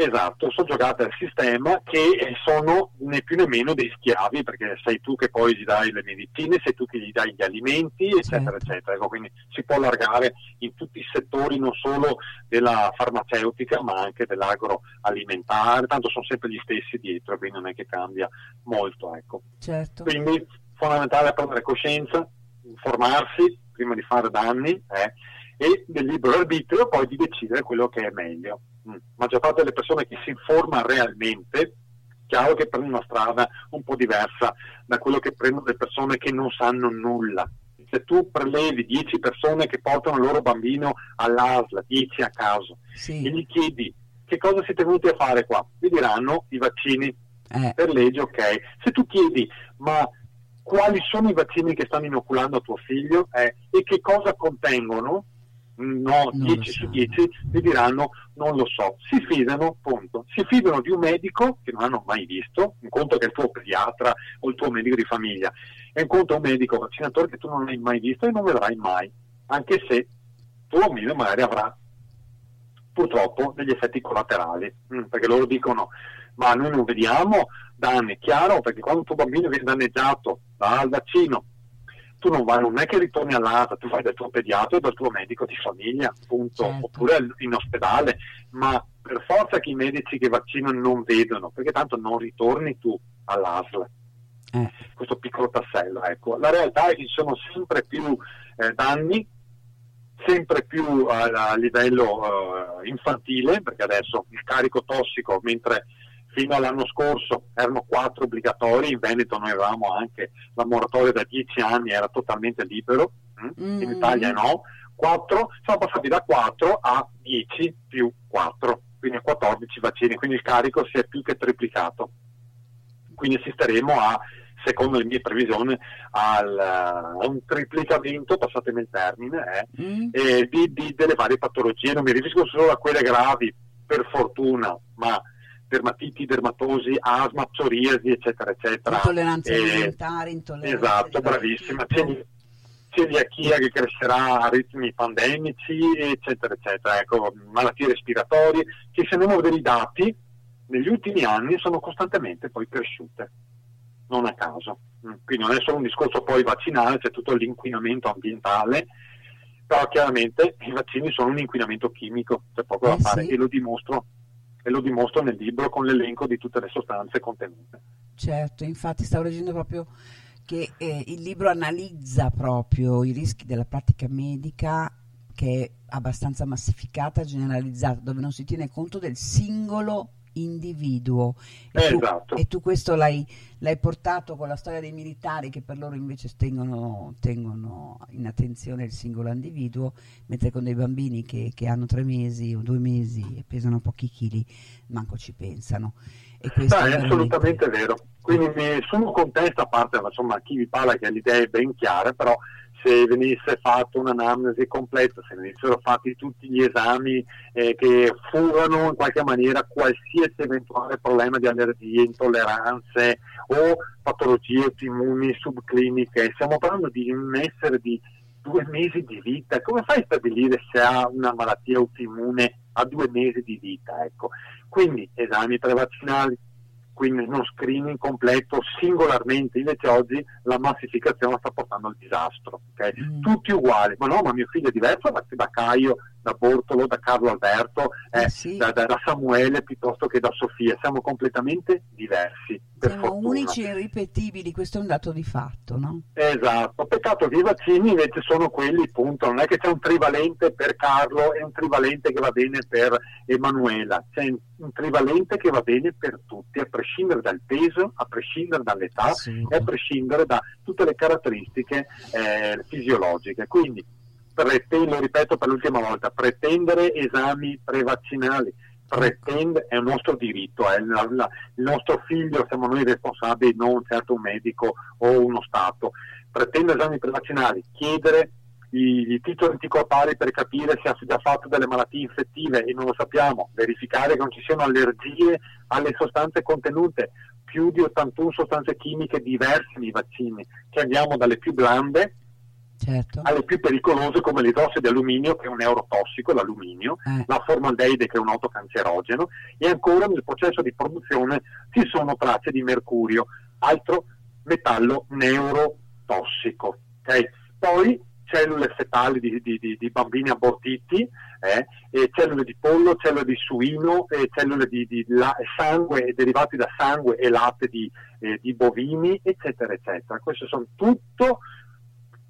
Esatto, sono giocate al sistema che sono né più né meno dei schiavi perché sei tu che poi gli dai le medicine, sei tu che gli dai gli alimenti, eccetera, certo. eccetera. Ecco, quindi si può allargare in tutti i settori, non solo della farmaceutica ma anche dell'agroalimentare, tanto sono sempre gli stessi dietro, quindi non è che cambia molto. Ecco. Certo. Quindi fondamentale prendere coscienza, informarsi prima di fare danni eh, e del libero arbitrio poi di decidere quello che è meglio. Mm. maggior parte delle persone che si informa realmente, chiaro che prendono una strada un po' diversa da quello che prendono le persone che non sanno nulla. Se tu prelevi 10 persone che portano il loro bambino all'ASLA, 10 a caso, sì. e gli chiedi che cosa siete venuti a fare qua, vi diranno i vaccini eh. per legge, ok. Se tu chiedi ma quali sono i vaccini che stanno inoculando a tuo figlio eh, e che cosa contengono, no, 10 su 10 vi diranno non lo so, si fidano, punto. Si fidano di un medico che non hanno mai visto, un conto che è il tuo pediatra o il tuo medico di famiglia, e un conto un medico vaccinatore che tu non hai mai visto e non vedrai mai, anche se tuo amico magari avrà purtroppo degli effetti collaterali, mm, perché loro dicono ma noi non vediamo danni, chiaro, perché quando un tuo bambino viene danneggiato dal vaccino, tu non vai, non è che ritorni all'ASA, tu vai dal tuo pediatra e dal tuo medico di famiglia, appunto, certo. oppure in ospedale, ma per forza che i medici che vaccinano non vedono, perché tanto non ritorni tu all'ASL. Eh. Questo piccolo tassello, ecco. La realtà è che ci sono sempre più eh, danni, sempre più a, a livello uh, infantile, perché adesso il carico tossico, mentre fino all'anno scorso erano quattro obbligatori, in Veneto noi avevamo anche la moratoria da dieci anni, era totalmente libero, mm. in Italia no, 4, siamo passati da 4 a 10 più 4, quindi a 14 vaccini, quindi il carico si è più che triplicato. Quindi assisteremo a, secondo le mie previsioni, al, a un triplicamento, passatemi il termine, eh, mm. eh, di, di, delle varie patologie. Non mi riferisco solo a quelle gravi, per fortuna, ma dermatiti, dermatosi, asma, psoriasi, eccetera, eccetera. Intolleranze eh, alimentari, intolleranze Esatto, bravissima. C'è, celiachia che crescerà a ritmi pandemici, eccetera, eccetera. Ecco, malattie respiratorie, che se andiamo a vedere i dati, negli ultimi anni sono costantemente poi cresciute, non a caso. Mm, quindi non è solo un discorso poi vaccinale, c'è tutto l'inquinamento ambientale, però chiaramente i vaccini sono un inquinamento chimico, c'è poco eh da fare sì. e lo dimostro e lo dimostro nel libro con l'elenco di tutte le sostanze contenute. Certo, infatti stavo leggendo proprio che eh, il libro analizza proprio i rischi della pratica medica che è abbastanza massificata, generalizzata, dove non si tiene conto del singolo individuo. E, eh, tu, esatto. e tu, questo l'hai, l'hai, portato con la storia dei militari che per loro invece tengono, tengono, in attenzione il singolo individuo, mentre con dei bambini che, che, hanno tre mesi o due mesi e pesano pochi chili, manco ci pensano. E questo no, è, veramente... assolutamente vero. Quindi sono contento, a parte insomma, chi vi parla che l'idea è ben chiara, però se venisse fatta un'anamnesi completa, se venissero fatti tutti gli esami eh, che furano in qualche maniera qualsiasi eventuale problema di allergie, intolleranze o patologie autoimmuni subcliniche. Stiamo parlando di un essere di due mesi di vita. Come fai a stabilire se ha una malattia autoimmune a due mesi di vita? Ecco. Quindi esami prevaccinali, quindi uno screening completo singolarmente, invece oggi la massificazione sta portando al disastro, okay? mm. tutti uguali, ma no, ma mio figlio è diverso da, da Caio, da Bortolo, da Carlo Alberto, eh, sì. da, da, da, Samuele piuttosto che da Sofia, siamo completamente diversi. Siamo fortuna. unici e irripetibili, questo è un dato di fatto, no? Esatto, peccato che i vaccini invece sono quelli, appunto, non è che c'è un trivalente per Carlo e un trivalente che va bene per Emanuela, c'è un trivalente che va bene per tutti, a prescindere dal peso, a prescindere dall'età sì. e a prescindere da tutte le caratteristiche eh, fisiologiche. Quindi pretendo, ripeto per l'ultima volta, pretendere esami prevaccinali, pretende, è un nostro diritto, è la, la, il nostro figlio, siamo noi responsabili, non certo un medico o uno Stato. Pretendere esami prevaccinali, chiedere i, i, titoli anticorpali per capire se ha già fatto delle malattie infettive e non lo sappiamo, verificare che non ci siano allergie alle sostanze contenute, più di 81 sostanze chimiche diverse nei vaccini, che andiamo dalle più blande certo. alle più pericolose come l'idrossido di alluminio che è un neurotossico, l'alluminio, eh. la formaldeide che è un autocancerogeno e ancora nel processo di produzione ci sono tracce di mercurio, altro metallo neurotossico. Okay? Poi cellule fetali di, di, di, di bambini abortiti, eh, cellule di pollo, cellule di suino, cellule di, la, sangue derivati da sangue e latte di, eh, di bovini, eccetera, eccetera. Questo sono tutto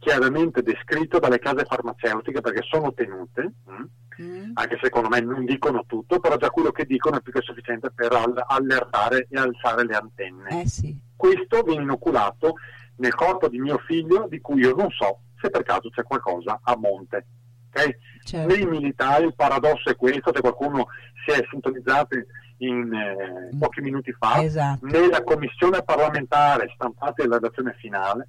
chiaramente descritto dalle case farmaceutiche perché sono tenute, mm. mm. anche se secondo me non dicono tutto, però già quello che dicono è più che sufficiente per allertare e alzare le antenne. Eh sì. Questo viene inoculato nel corpo di mio figlio di cui io non so se per caso c'è qualcosa a monte. Okay? Certo. Nei militari il paradosso è questo, se qualcuno si è sintonizzato in eh, mm. pochi minuti fa, esatto. nella commissione parlamentare stampata la redazione finale,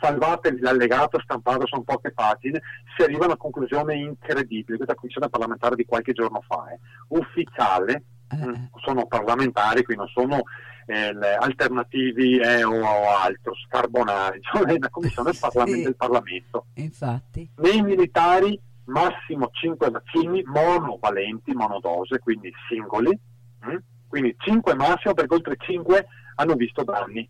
salvate l'allegato stampato, sono poche pagine, si arriva a una conclusione incredibile, questa commissione parlamentare di qualche giorno fa, è ufficiale, eh. Mm, sono parlamentari, qui non sono eh, alternativi eh, o, o, altro, scarbonari, [laughs] cioè una commissione sì, del Parlamento. Infatti. Nei militari massimo 5 vaccini monovalenti, monodose, quindi singoli, mh? Mm? quindi 5 massimo perché oltre 5 hanno visto danni,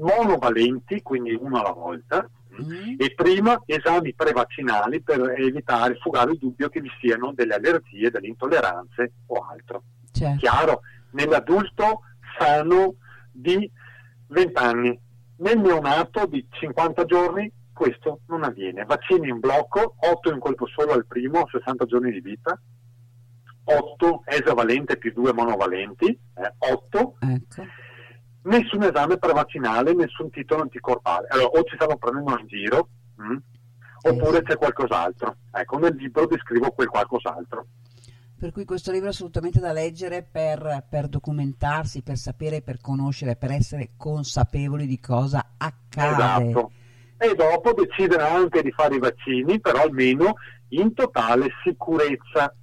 monovalenti, quindi uno alla volta, mm. e prima esami prevaccinali per evitare, fugare il dubbio che vi siano delle allergie, delle intolleranze o altro. Certo. Chiaro, nell'adulto sano di 20 anni, nel neonato di 50 giorni questo non avviene. Vaccini in blocco, 8 in colpo solo al primo, 60 giorni di vita, 8 esavalente più 2 monovalenti, eh, 8. Ecco. Nessun esame prevaccinale, nessun titolo anticorpale. Allora, o ci stanno prendendo in giro, mh, mm, oppure c'è qualcos'altro. Ecco, nel libro descrivo quel qualcos'altro. Per cui questo libro è assolutamente da leggere per, per, documentarsi, per sapere, per conoscere, per essere consapevoli di cosa accade. Esatto. E dopo decidere anche di fare i vaccini, però almeno in totale sicurezza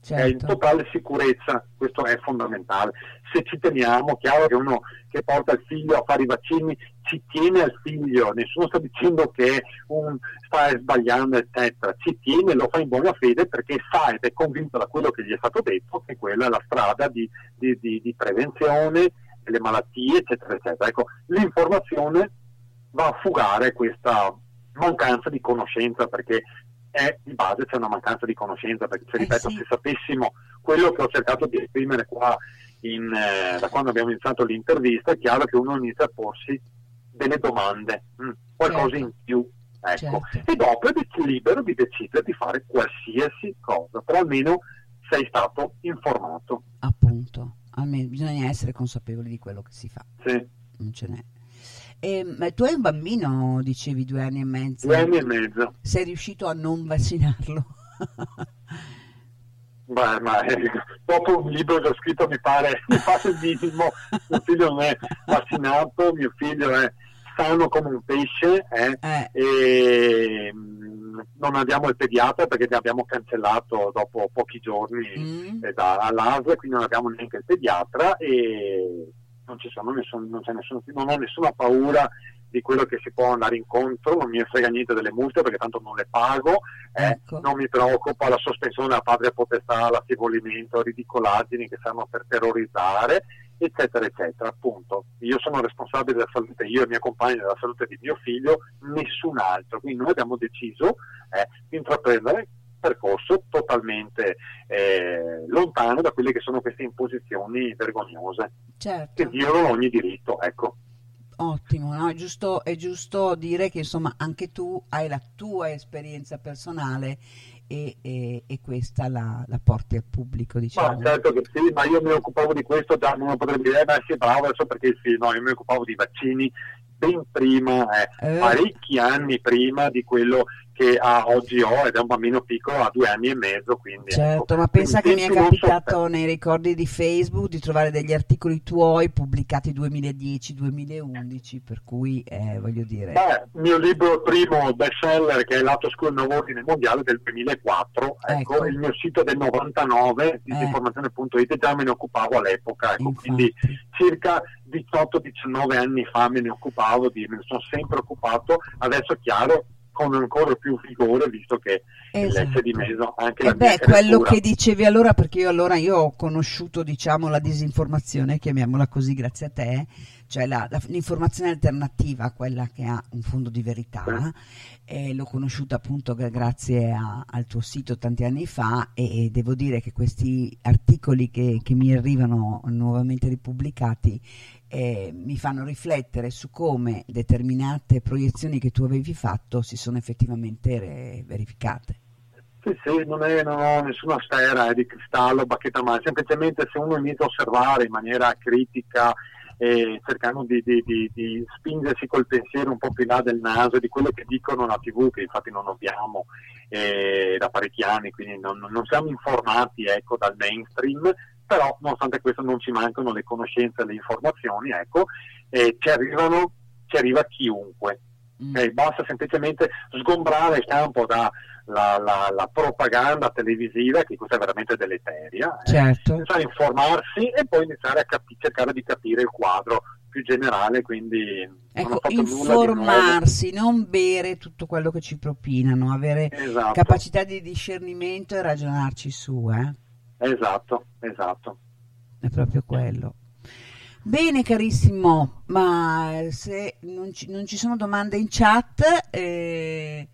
certo. è in totale sicurezza, questo è fondamentale. Se ci teniamo, chiaro che uno che porta il figlio a fare i vaccini ci tiene al figlio, nessuno sta dicendo che un, sta sbagliando, eccetera, ci tiene, lo fa in buona fede perché sa ed è convinto da quello che gli è stato detto che quella è la strada di, di, di, di prevenzione delle malattie, eccetera, eccetera. Ecco, l'informazione va a fugare questa mancanza di conoscenza perché è di base c'è una mancanza di conoscenza, perché se eh ripeto, sì. se sapessimo quello che ho cercato di esprimere qua in, eh, da quando abbiamo iniziato l'intervista, è chiaro che uno inizia a porsi delle domande, mh, mm, qualcosa certo. in più. Ecco. Certo. E dopo è libero di decidere di fare qualsiasi cosa, però almeno sei stato informato. Appunto, almeno bisogna essere consapevoli di quello che si fa. Sì. Non ce n'è. E, ma tu hai un bambino, dicevi, due anni e mezzo. Due anni e mezzo. Sei riuscito a non vaccinarlo? [laughs] Beh, ma eh, dopo un libro che ho scritto mi pare, mi il minimo. [laughs] mio figlio non è vaccinato, mio figlio è sano come un pesce eh, eh. e mh, mm, non abbiamo il pediatra perché ne abbiamo cancellato dopo pochi giorni mm. eh, da, all'ASL, quindi non abbiamo neanche il pediatra e non, ci sono nessun, non, nessun, non ho nessuna paura di quello che si può andare incontro, non mi frega niente delle multe perché tanto non le pago, eh, ecco. non mi preoccupa la sospensione della patria potestà, l'affievolimento, ridicolaggini che servono per terrorizzare, eccetera, eccetera. Appunto, io sono responsabile della salute, io e i miei compagni della salute di mio figlio, nessun altro. Quindi noi abbiamo deciso eh, di intraprendere percorso totalmente eh, lontano da quelle che sono queste imposizioni vergognose certo. che violano ogni diritto. Ecco. Ottimo, no? è, giusto, è, giusto, dire che insomma anche tu hai la tua esperienza personale e, e, e questa la, la, porti al pubblico. Diciamo. Ma certo che sì, ma io mi occupavo di questo, già uno potrebbe dire, beh sì, bravo, adesso perché sì, no, io mi occupavo di vaccini ben prima, eh, eh. parecchi anni prima di quello che a oggi ho ed è un bambino piccolo, ha due anni e mezzo. Quindi, certo, ecco. ma pensa che mi è capitato nei ricordi di Facebook di trovare degli articoli tuoi pubblicati 2010-2011, per cui eh, voglio dire... Beh, il mio libro primo bestseller che è L'atto scuro nuovo ordine mondiale del 2004, ecco, ecco. il mio sito del 99, disinformazione.it, eh. già me ne occupavo all'epoca, ecco, quindi circa 18-19 anni fa me ne occupavo, di, me ne sono sempre occupato, adesso chiaro con ancora più vigore visto che esatto. di mezzo anche la eh beh, quello che dicevi allora perché io allora io ho conosciuto diciamo la disinformazione chiamiamola così grazie a te cioè la, la, l'informazione alternativa quella che ha un fondo di verità eh. l'ho conosciuta appunto grazie a, al tuo sito tanti anni fa e, e devo dire che questi articoli che, che mi arrivano nuovamente ripubblicati eh, mi fanno riflettere su come determinate proiezioni che tu avevi fatto si sono effettivamente verificate. Sì, sì, non, è, non ho nessuna sfera di cristallo, bacchetta ma semplicemente se uno inizia a osservare in maniera critica eh, cercando di, di, di, di, spingersi col pensiero un po' più in là del naso di quello che dicono la tv, che infatti non abbiamo eh, da parecchi anni, quindi non, non siamo informati ecco, dal mainstream, però nonostante questo non ci mancano le conoscenze e le informazioni, ecco, e ci, arrivano, ci arriva chiunque. Mm. Okay? Basta semplicemente sgombrare il campo dalla la, la propaganda televisiva, che questa è veramente deleteria, eh. certo. eh, iniziare a informarsi e poi iniziare a capi- cercare di capire il quadro più generale, quindi ecco, informarsi, non bere tutto quello che ci propinano, avere esatto. capacità di discernimento e ragionarci su. Eh? Esatto, esatto. È proprio quello. Bene carissimo, ma se non ci, non ci sono domande in chat, eh,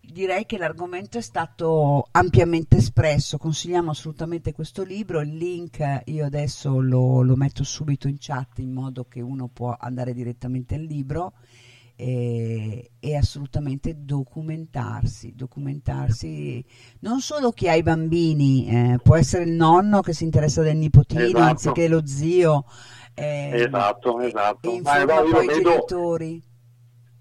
direi che l'argomento è stato ampiamente espresso, consigliamo assolutamente questo libro, il link io adesso lo, lo metto subito in chat in modo che uno può andare direttamente al libro e, e, assolutamente documentarsi, documentarsi non solo chi ha i bambini, eh, può essere il nonno che si interessa del nipotino esatto. anziché lo zio. Eh, esatto, esatto. E informa poi i genitori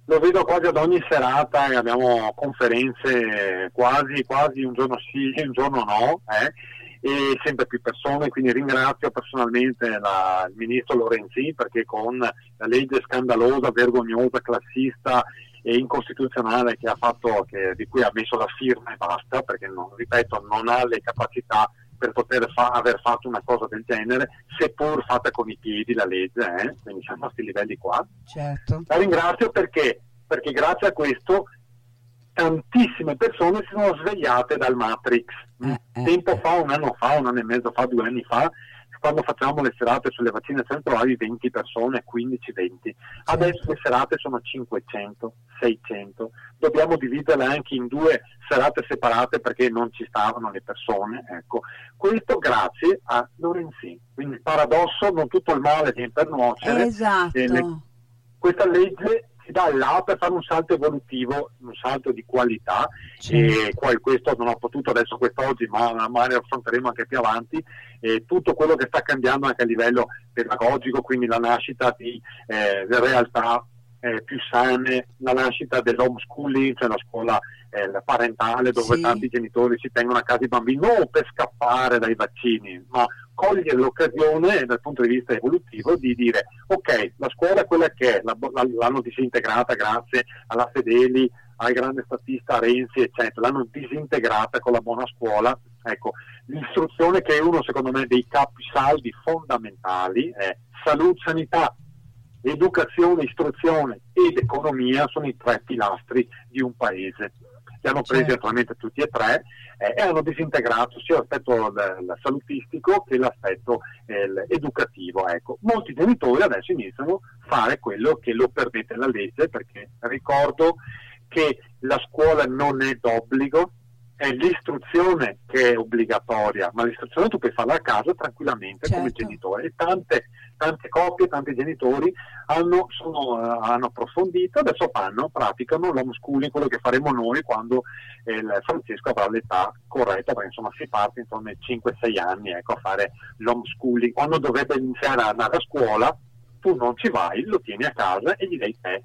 lo vedo quasi ad ogni serata, abbiamo conferenze quasi, quasi un giorno sì e un giorno no, eh, e sempre più persone, quindi ringrazio personalmente la, il ministro Lorenzi perché con la legge scandalosa, vergognosa, classista e incostituzionale che ha fatto, che, di cui ha messo la firma e basta, perché non, ripeto, non ha le capacità per poter fa- aver fatto una cosa del genere, seppur fatta con i piedi la legge, eh? quindi siamo a questi livelli qua. Certo. La ringrazio perché, perché grazie a questo tantissime persone si sono svegliate dal Matrix. Eh, eh, Tempo eh. fa, un anno fa, un anno e mezzo fa, due anni fa, quando facciamo le serate sulle vaccinazioni trovavi 20 persone, 15-20. Adesso le serate sono 500, 600. Dobbiamo dividerle anche in due serate separate perché non ci stavano le persone. Ecco. Questo grazie a Lorenzini. Quindi paradosso, non tutto il male viene per nuocere. Esatto. Le, questa legge dà là per fare un salto evolutivo, un salto di qualità e questo non ho potuto adesso quest'oggi ma magari lo affronteremo anche più avanti e tutto quello che sta cambiando anche a livello pedagogico, quindi la nascita di eh, realtà eh, più sane, la nascita dell'homeschooling, cioè la scuola eh, parentale dove sì. tanti genitori si tengono a casa i bambini non per scappare dai vaccini, ma cogliere l'occasione dal punto di vista evolutivo di dire ok, la scuola è quella che è, l'hanno disintegrata grazie alla Fedeli, al grande statista Renzi, eccetera, l'hanno disintegrata con la buona scuola. Ecco, l'istruzione che è uno secondo me dei capisaldi fondamentali è salute, sanità, educazione, istruzione ed economia sono i tre pilastri di un paese. Li hanno presi certo. attualmente tutti e tre eh, e hanno disintegrato sia l'aspetto salutistico che l'aspetto eh, educativo. Ecco. Molti genitori adesso iniziano a fare quello che lo permette la legge perché ricordo che la scuola non è d'obbligo, è l'istruzione che è obbligatoria, ma l'istruzione tu puoi farla a casa tranquillamente certo. come genitore. E tante, tante coppie, tanti genitori hanno, sono, uh, hanno, approfondito, adesso fanno, praticano l'homeschooling, quello che faremo noi quando eh, Francesco avrà l'età corretta, perché insomma si parte intorno ai 5-6 anni ecco, a fare l'homeschooling. Quando dovrebbe iniziare ad andare a scuola, tu non ci vai, lo tieni a casa e gli dai te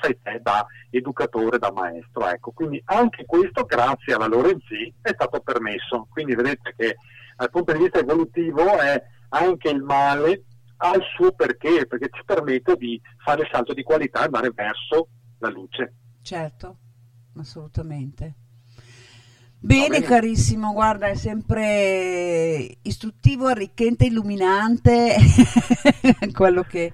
sei te da educatore, da maestro. Ecco, quindi anche questo, grazie alla Lorenzi, è stato permesso. Quindi vedete che dal punto di vista evolutivo è anche il male ha il suo perché, perché ci permette di fare il salto di qualità e andare verso la luce. Certo, assolutamente. Bene, bene, carissimo, guarda, è sempre istruttivo, arricchente, illuminante [laughs] quello che,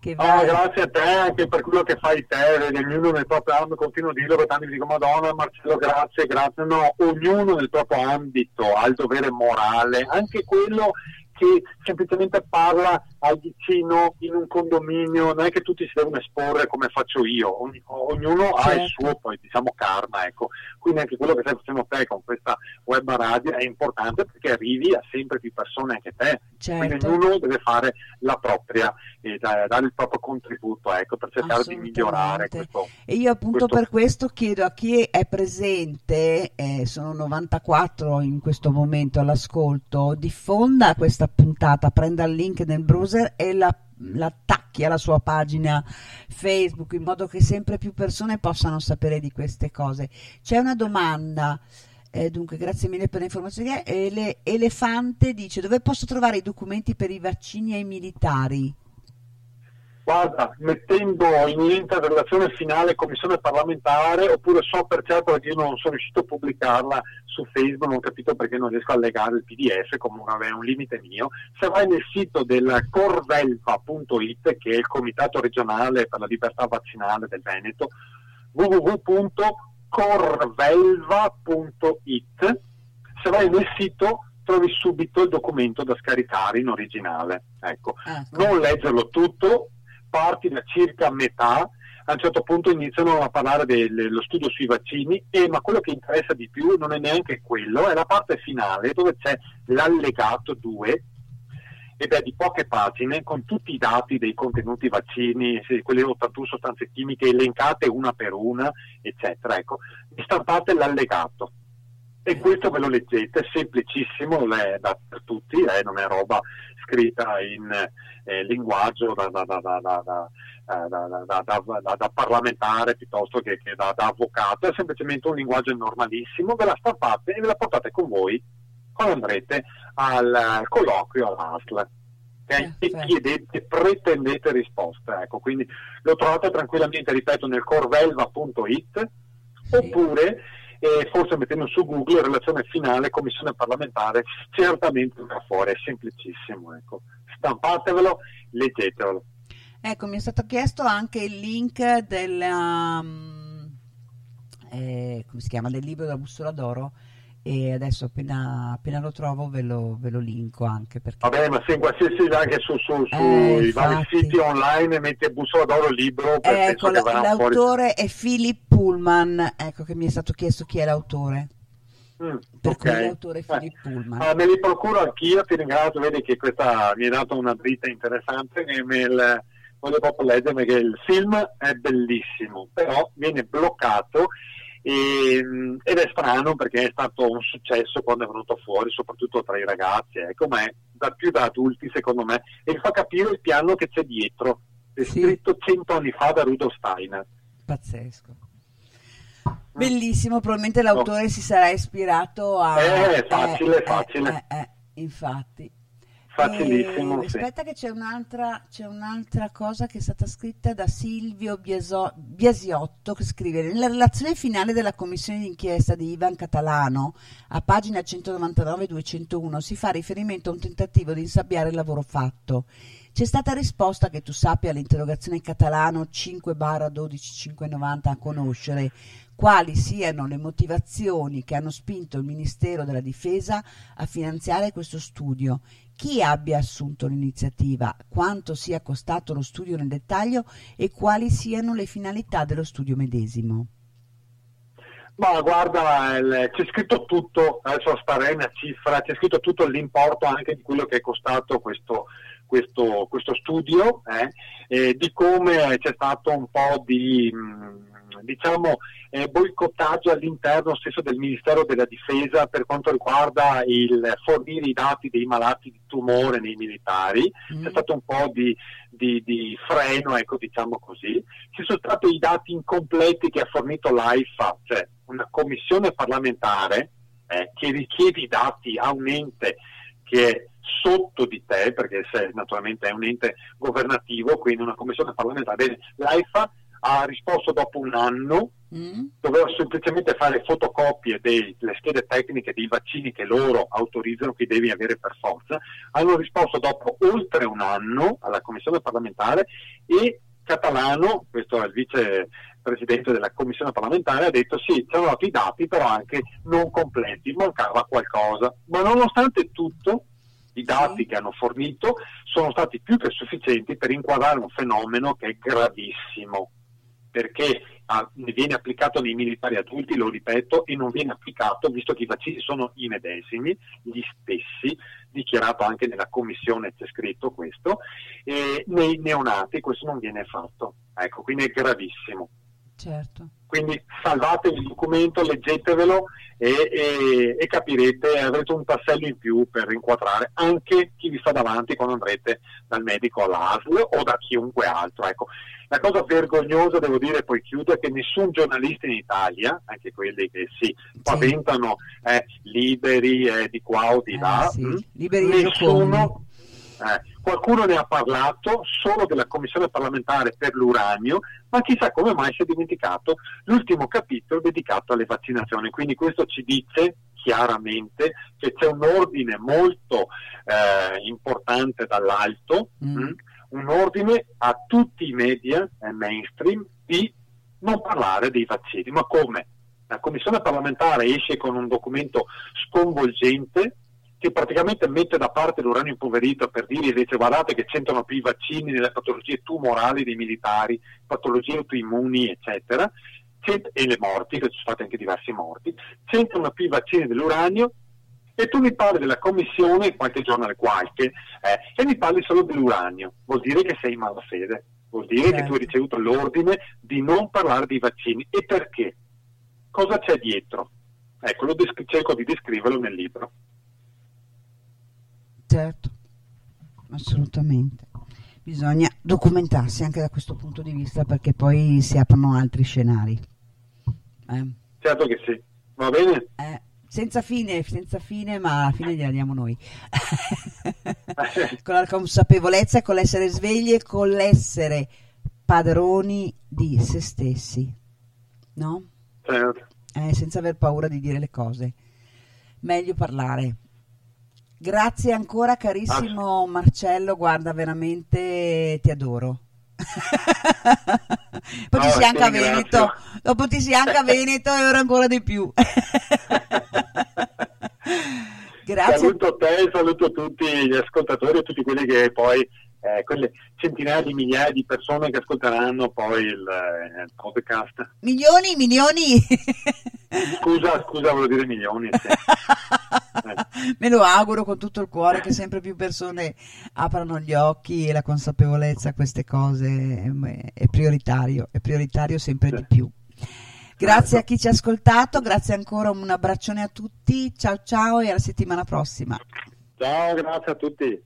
che va. Ah, grazie a te anche per quello che fai te, ognuno nel proprio ambito, continuo a dirlo, per tanti mi dicono Madonna Marcello, grazie, grazie. No, ognuno nel proprio ambito ha il dovere morale, anche quello che semplicemente parla al vicino in un condominio, non è che tutti si devono esporre come faccio io, Ogn- ognuno certo. ha il certo. suo poi diciamo karma, ecco. Quindi anche quello che stai facendo te con questa web radio è importante perché arrivi a sempre più persone anche te. Certo. Quindi ognuno deve fare la propria e dare il proprio contributo ecco, per cercare di migliorare questo. E io appunto questo... per questo chiedo a chi è presente, eh, sono 94 in questo momento all'ascolto, diffonda questa puntata, prenda il link nel browser e la l'attacchi alla sua pagina Facebook in modo che sempre più persone possano sapere di queste cose. C'è una domanda. Eh, dunque, grazie mille per le informazioni. Ele- Elefante dice: Dove posso trovare i documenti per i vaccini ai militari? Guarda, mettendo in interrelazione finale commissione parlamentare, oppure so per certo che io non sono riuscito a pubblicarla su Facebook, non ho capito perché non riesco a legare il PDF, comunque è un limite mio. Se vai nel sito del corvelva.it, che è il Comitato regionale per la libertà vaccinale del Veneto, www.corvelva.it, se vai nel sito trovi subito il documento da scaricare in originale. Ecco. ecco. Non leggerlo tutto, parti da circa metà, a un certo punto iniziano a parlare dello studio sui vaccini, e, ma quello che interessa di più non è neanche quello, è la parte finale dove c'è l'allegato 2 ed è di poche pagine con tutti i dati dei contenuti vaccini, quelle 81 sostanze chimiche elencate una per una, eccetera. Ecco, stampate l'allegato e questo ve lo leggete, è semplicissimo, è da, per tutti, eh, non è roba scritta in eh, linguaggio da, da, da, parlamentare piuttosto che, che da, avvocato, è semplicemente un linguaggio normalissimo, ve la stampate e ve la portate con voi quando andrete al colloquio all'ASL. Okay? E chiedete, pretendete risposte. Ecco, quindi lo trovate tranquillamente, ripeto, nel corvelva.it sì. oppure e forse mettendo su Google relazione finale, commissione parlamentare, certamente verrà fuori, è semplicissimo. Ecco. Stampatevelo, leggetevelo. Ecco, mi è stato chiesto anche il link del, um, eh, come si chiama, del libro della bussola d'oro e adesso appena, appena lo trovo ve lo, ve lo, linko anche perché... Vabbè ma se in qualsiasi anche su, su, su eh, vari siti online mette bussola d'oro libro ecco, l'autore fuori... è Philip Pullman ecco che mi è stato chiesto chi è l'autore mm, per okay. cui l'autore Philip. Pullman ah, me li procuro anch'io ti ringrazio vedi che questa mi ha dato una dritta interessante il, voglio proprio leggere perché il film è bellissimo però viene bloccato e, ehm, ed è strano perché è stato un successo quando è venuto fuori, soprattutto tra i ragazzi, ecco, ma è da più da adulti secondo me, e fa capire il piano che c'è dietro, è sì. scritto cento anni fa da Rudolf Steiner. Pazzesco. Bellissimo, probabilmente l'autore no. si sarà ispirato a... Eh, facile, eh, facile. Eh, eh, infatti. Facilissimo. Eh, aspetta che c'è un'altra, c'è un'altra, cosa che è stata scritta da Silvio Biaso, Biasiotto che scrive nella relazione finale della commissione d'inchiesta di Ivan Catalano a pagina 199-201 si fa riferimento a un tentativo di insabbiare il lavoro fatto. C'è stata risposta che tu sappia all'interrogazione Catalano 5 12590 a conoscere quali siano le motivazioni che hanno spinto il Ministero della Difesa a finanziare questo studio chi abbia assunto l'iniziativa, quanto sia costato lo studio nel dettaglio e quali siano le finalità dello studio medesimo. Ma guarda, il, c'è scritto tutto, adesso sparare una cifra, c'è scritto tutto l'importo anche di quello che è costato questo, questo, questo studio, eh, di come c'è stato un po' di... Mh, diciamo, eh, boicottaggio all'interno stesso del Ministero della Difesa per quanto riguarda il fornire i dati dei malati di tumore nei militari, mm. c'è stato un po' di, di, di, freno, ecco, diciamo così. Ci sono stati i dati incompleti che ha fornito l'AIFA, cioè una commissione parlamentare eh, che richiede i dati a un ente che è sotto di te, perché se, naturalmente è un ente governativo, quindi una commissione parlamentare, l'AIFA ha risposto dopo un anno, mm. doveva semplicemente fare fotocopie delle schede tecniche dei vaccini che loro autorizzano, che devi avere per forza, hanno risposto dopo oltre un anno alla commissione parlamentare e Catalano, questo è il vice presidente della commissione parlamentare, ha detto sì, c'erano dato i dati però anche non completi, mancava qualcosa, ma nonostante tutto i dati sì. che hanno fornito sono stati più che sufficienti per inquadrare un fenomeno che è gravissimo perché ah, viene applicato nei militari adulti, lo ripeto, e non viene applicato, visto che i vaccini sono i medesimi, gli stessi, dichiarato anche nella commissione, c'è scritto questo, e nei neonati questo non viene fatto. Ecco, quindi è gravissimo. Certo. Quindi salvate il documento, leggetevelo e, e, e, capirete, avrete un tassello in più per inquadrare anche chi vi sta davanti quando andrete dal medico all'ASL o da chiunque altro. Ecco. La cosa vergognosa, devo dire, poi chiudo, è che nessun giornalista in Italia, anche quelli che si paventano eh, liberi eh, di qua o di eh, là, sì. mh, nessuno, eh, Qualcuno ne ha parlato solo della commissione parlamentare per l'uranio, ma chissà come mai si è dimenticato l'ultimo capitolo dedicato alle vaccinazioni. Quindi questo ci dice chiaramente che c'è un ordine molto eh, importante dall'alto, mm. mh, mm, un ordine a tutti i media eh, mainstream di non parlare dei vaccini. Ma come? La commissione parlamentare esce con un documento sconvolgente che praticamente mette da parte l'uranio impoverito per dire invece guardate che c'entrano più i vaccini nelle patologie tumorali dei militari, patologie autoimmuni, eccetera, e le morti, che ci sono stati anche diversi morti, c'entrano più i vaccini dell'uranio e tu mi parli della commissione, qualche giornale qualche, eh, e mi parli solo dell'uranio, vuol dire che sei in malafede, vuol dire certo. che tu hai ricevuto l'ordine di non parlare dei vaccini. E perché? Cosa c'è dietro? Ecco, lo descri- cerco di descriverlo nel libro. Certo, assolutamente. Bisogna documentarsi anche da questo punto di vista perché poi si aprono altri scenari. Eh. Certo che sì, va bene? Eh, senza fine, senza fine, ma alla fine gliela diamo noi. [laughs] con la consapevolezza, con l'essere svegli e con l'essere padroni di se stessi, no? Certo. Eh, senza aver paura di dire le cose. Meglio parlare, Grazie ancora carissimo ah. Marcello, guarda veramente ti adoro. [laughs] Poi ti sia anche a Veneto, dopo ti sia anche a Veneto e ora ancora di più. [laughs] Grazie. Saluto te, saluto tutti gli ascoltatori e tutti quelli che poi eh, quelle centinaia di migliaia di persone che ascolteranno poi il, eh, il podcast. Milioni, milioni. Scusa, scusa, volevo dire milioni. Sì. [laughs] Me lo auguro con tutto il cuore che sempre più persone aprano gli occhi e la consapevolezza a queste cose eh, è prioritario, è prioritario sempre sì. di più. Grazie a chi ci ha ascoltato, grazie ancora, un abbraccione a tutti, ciao ciao e alla settimana prossima. Ciao, grazie a tutti.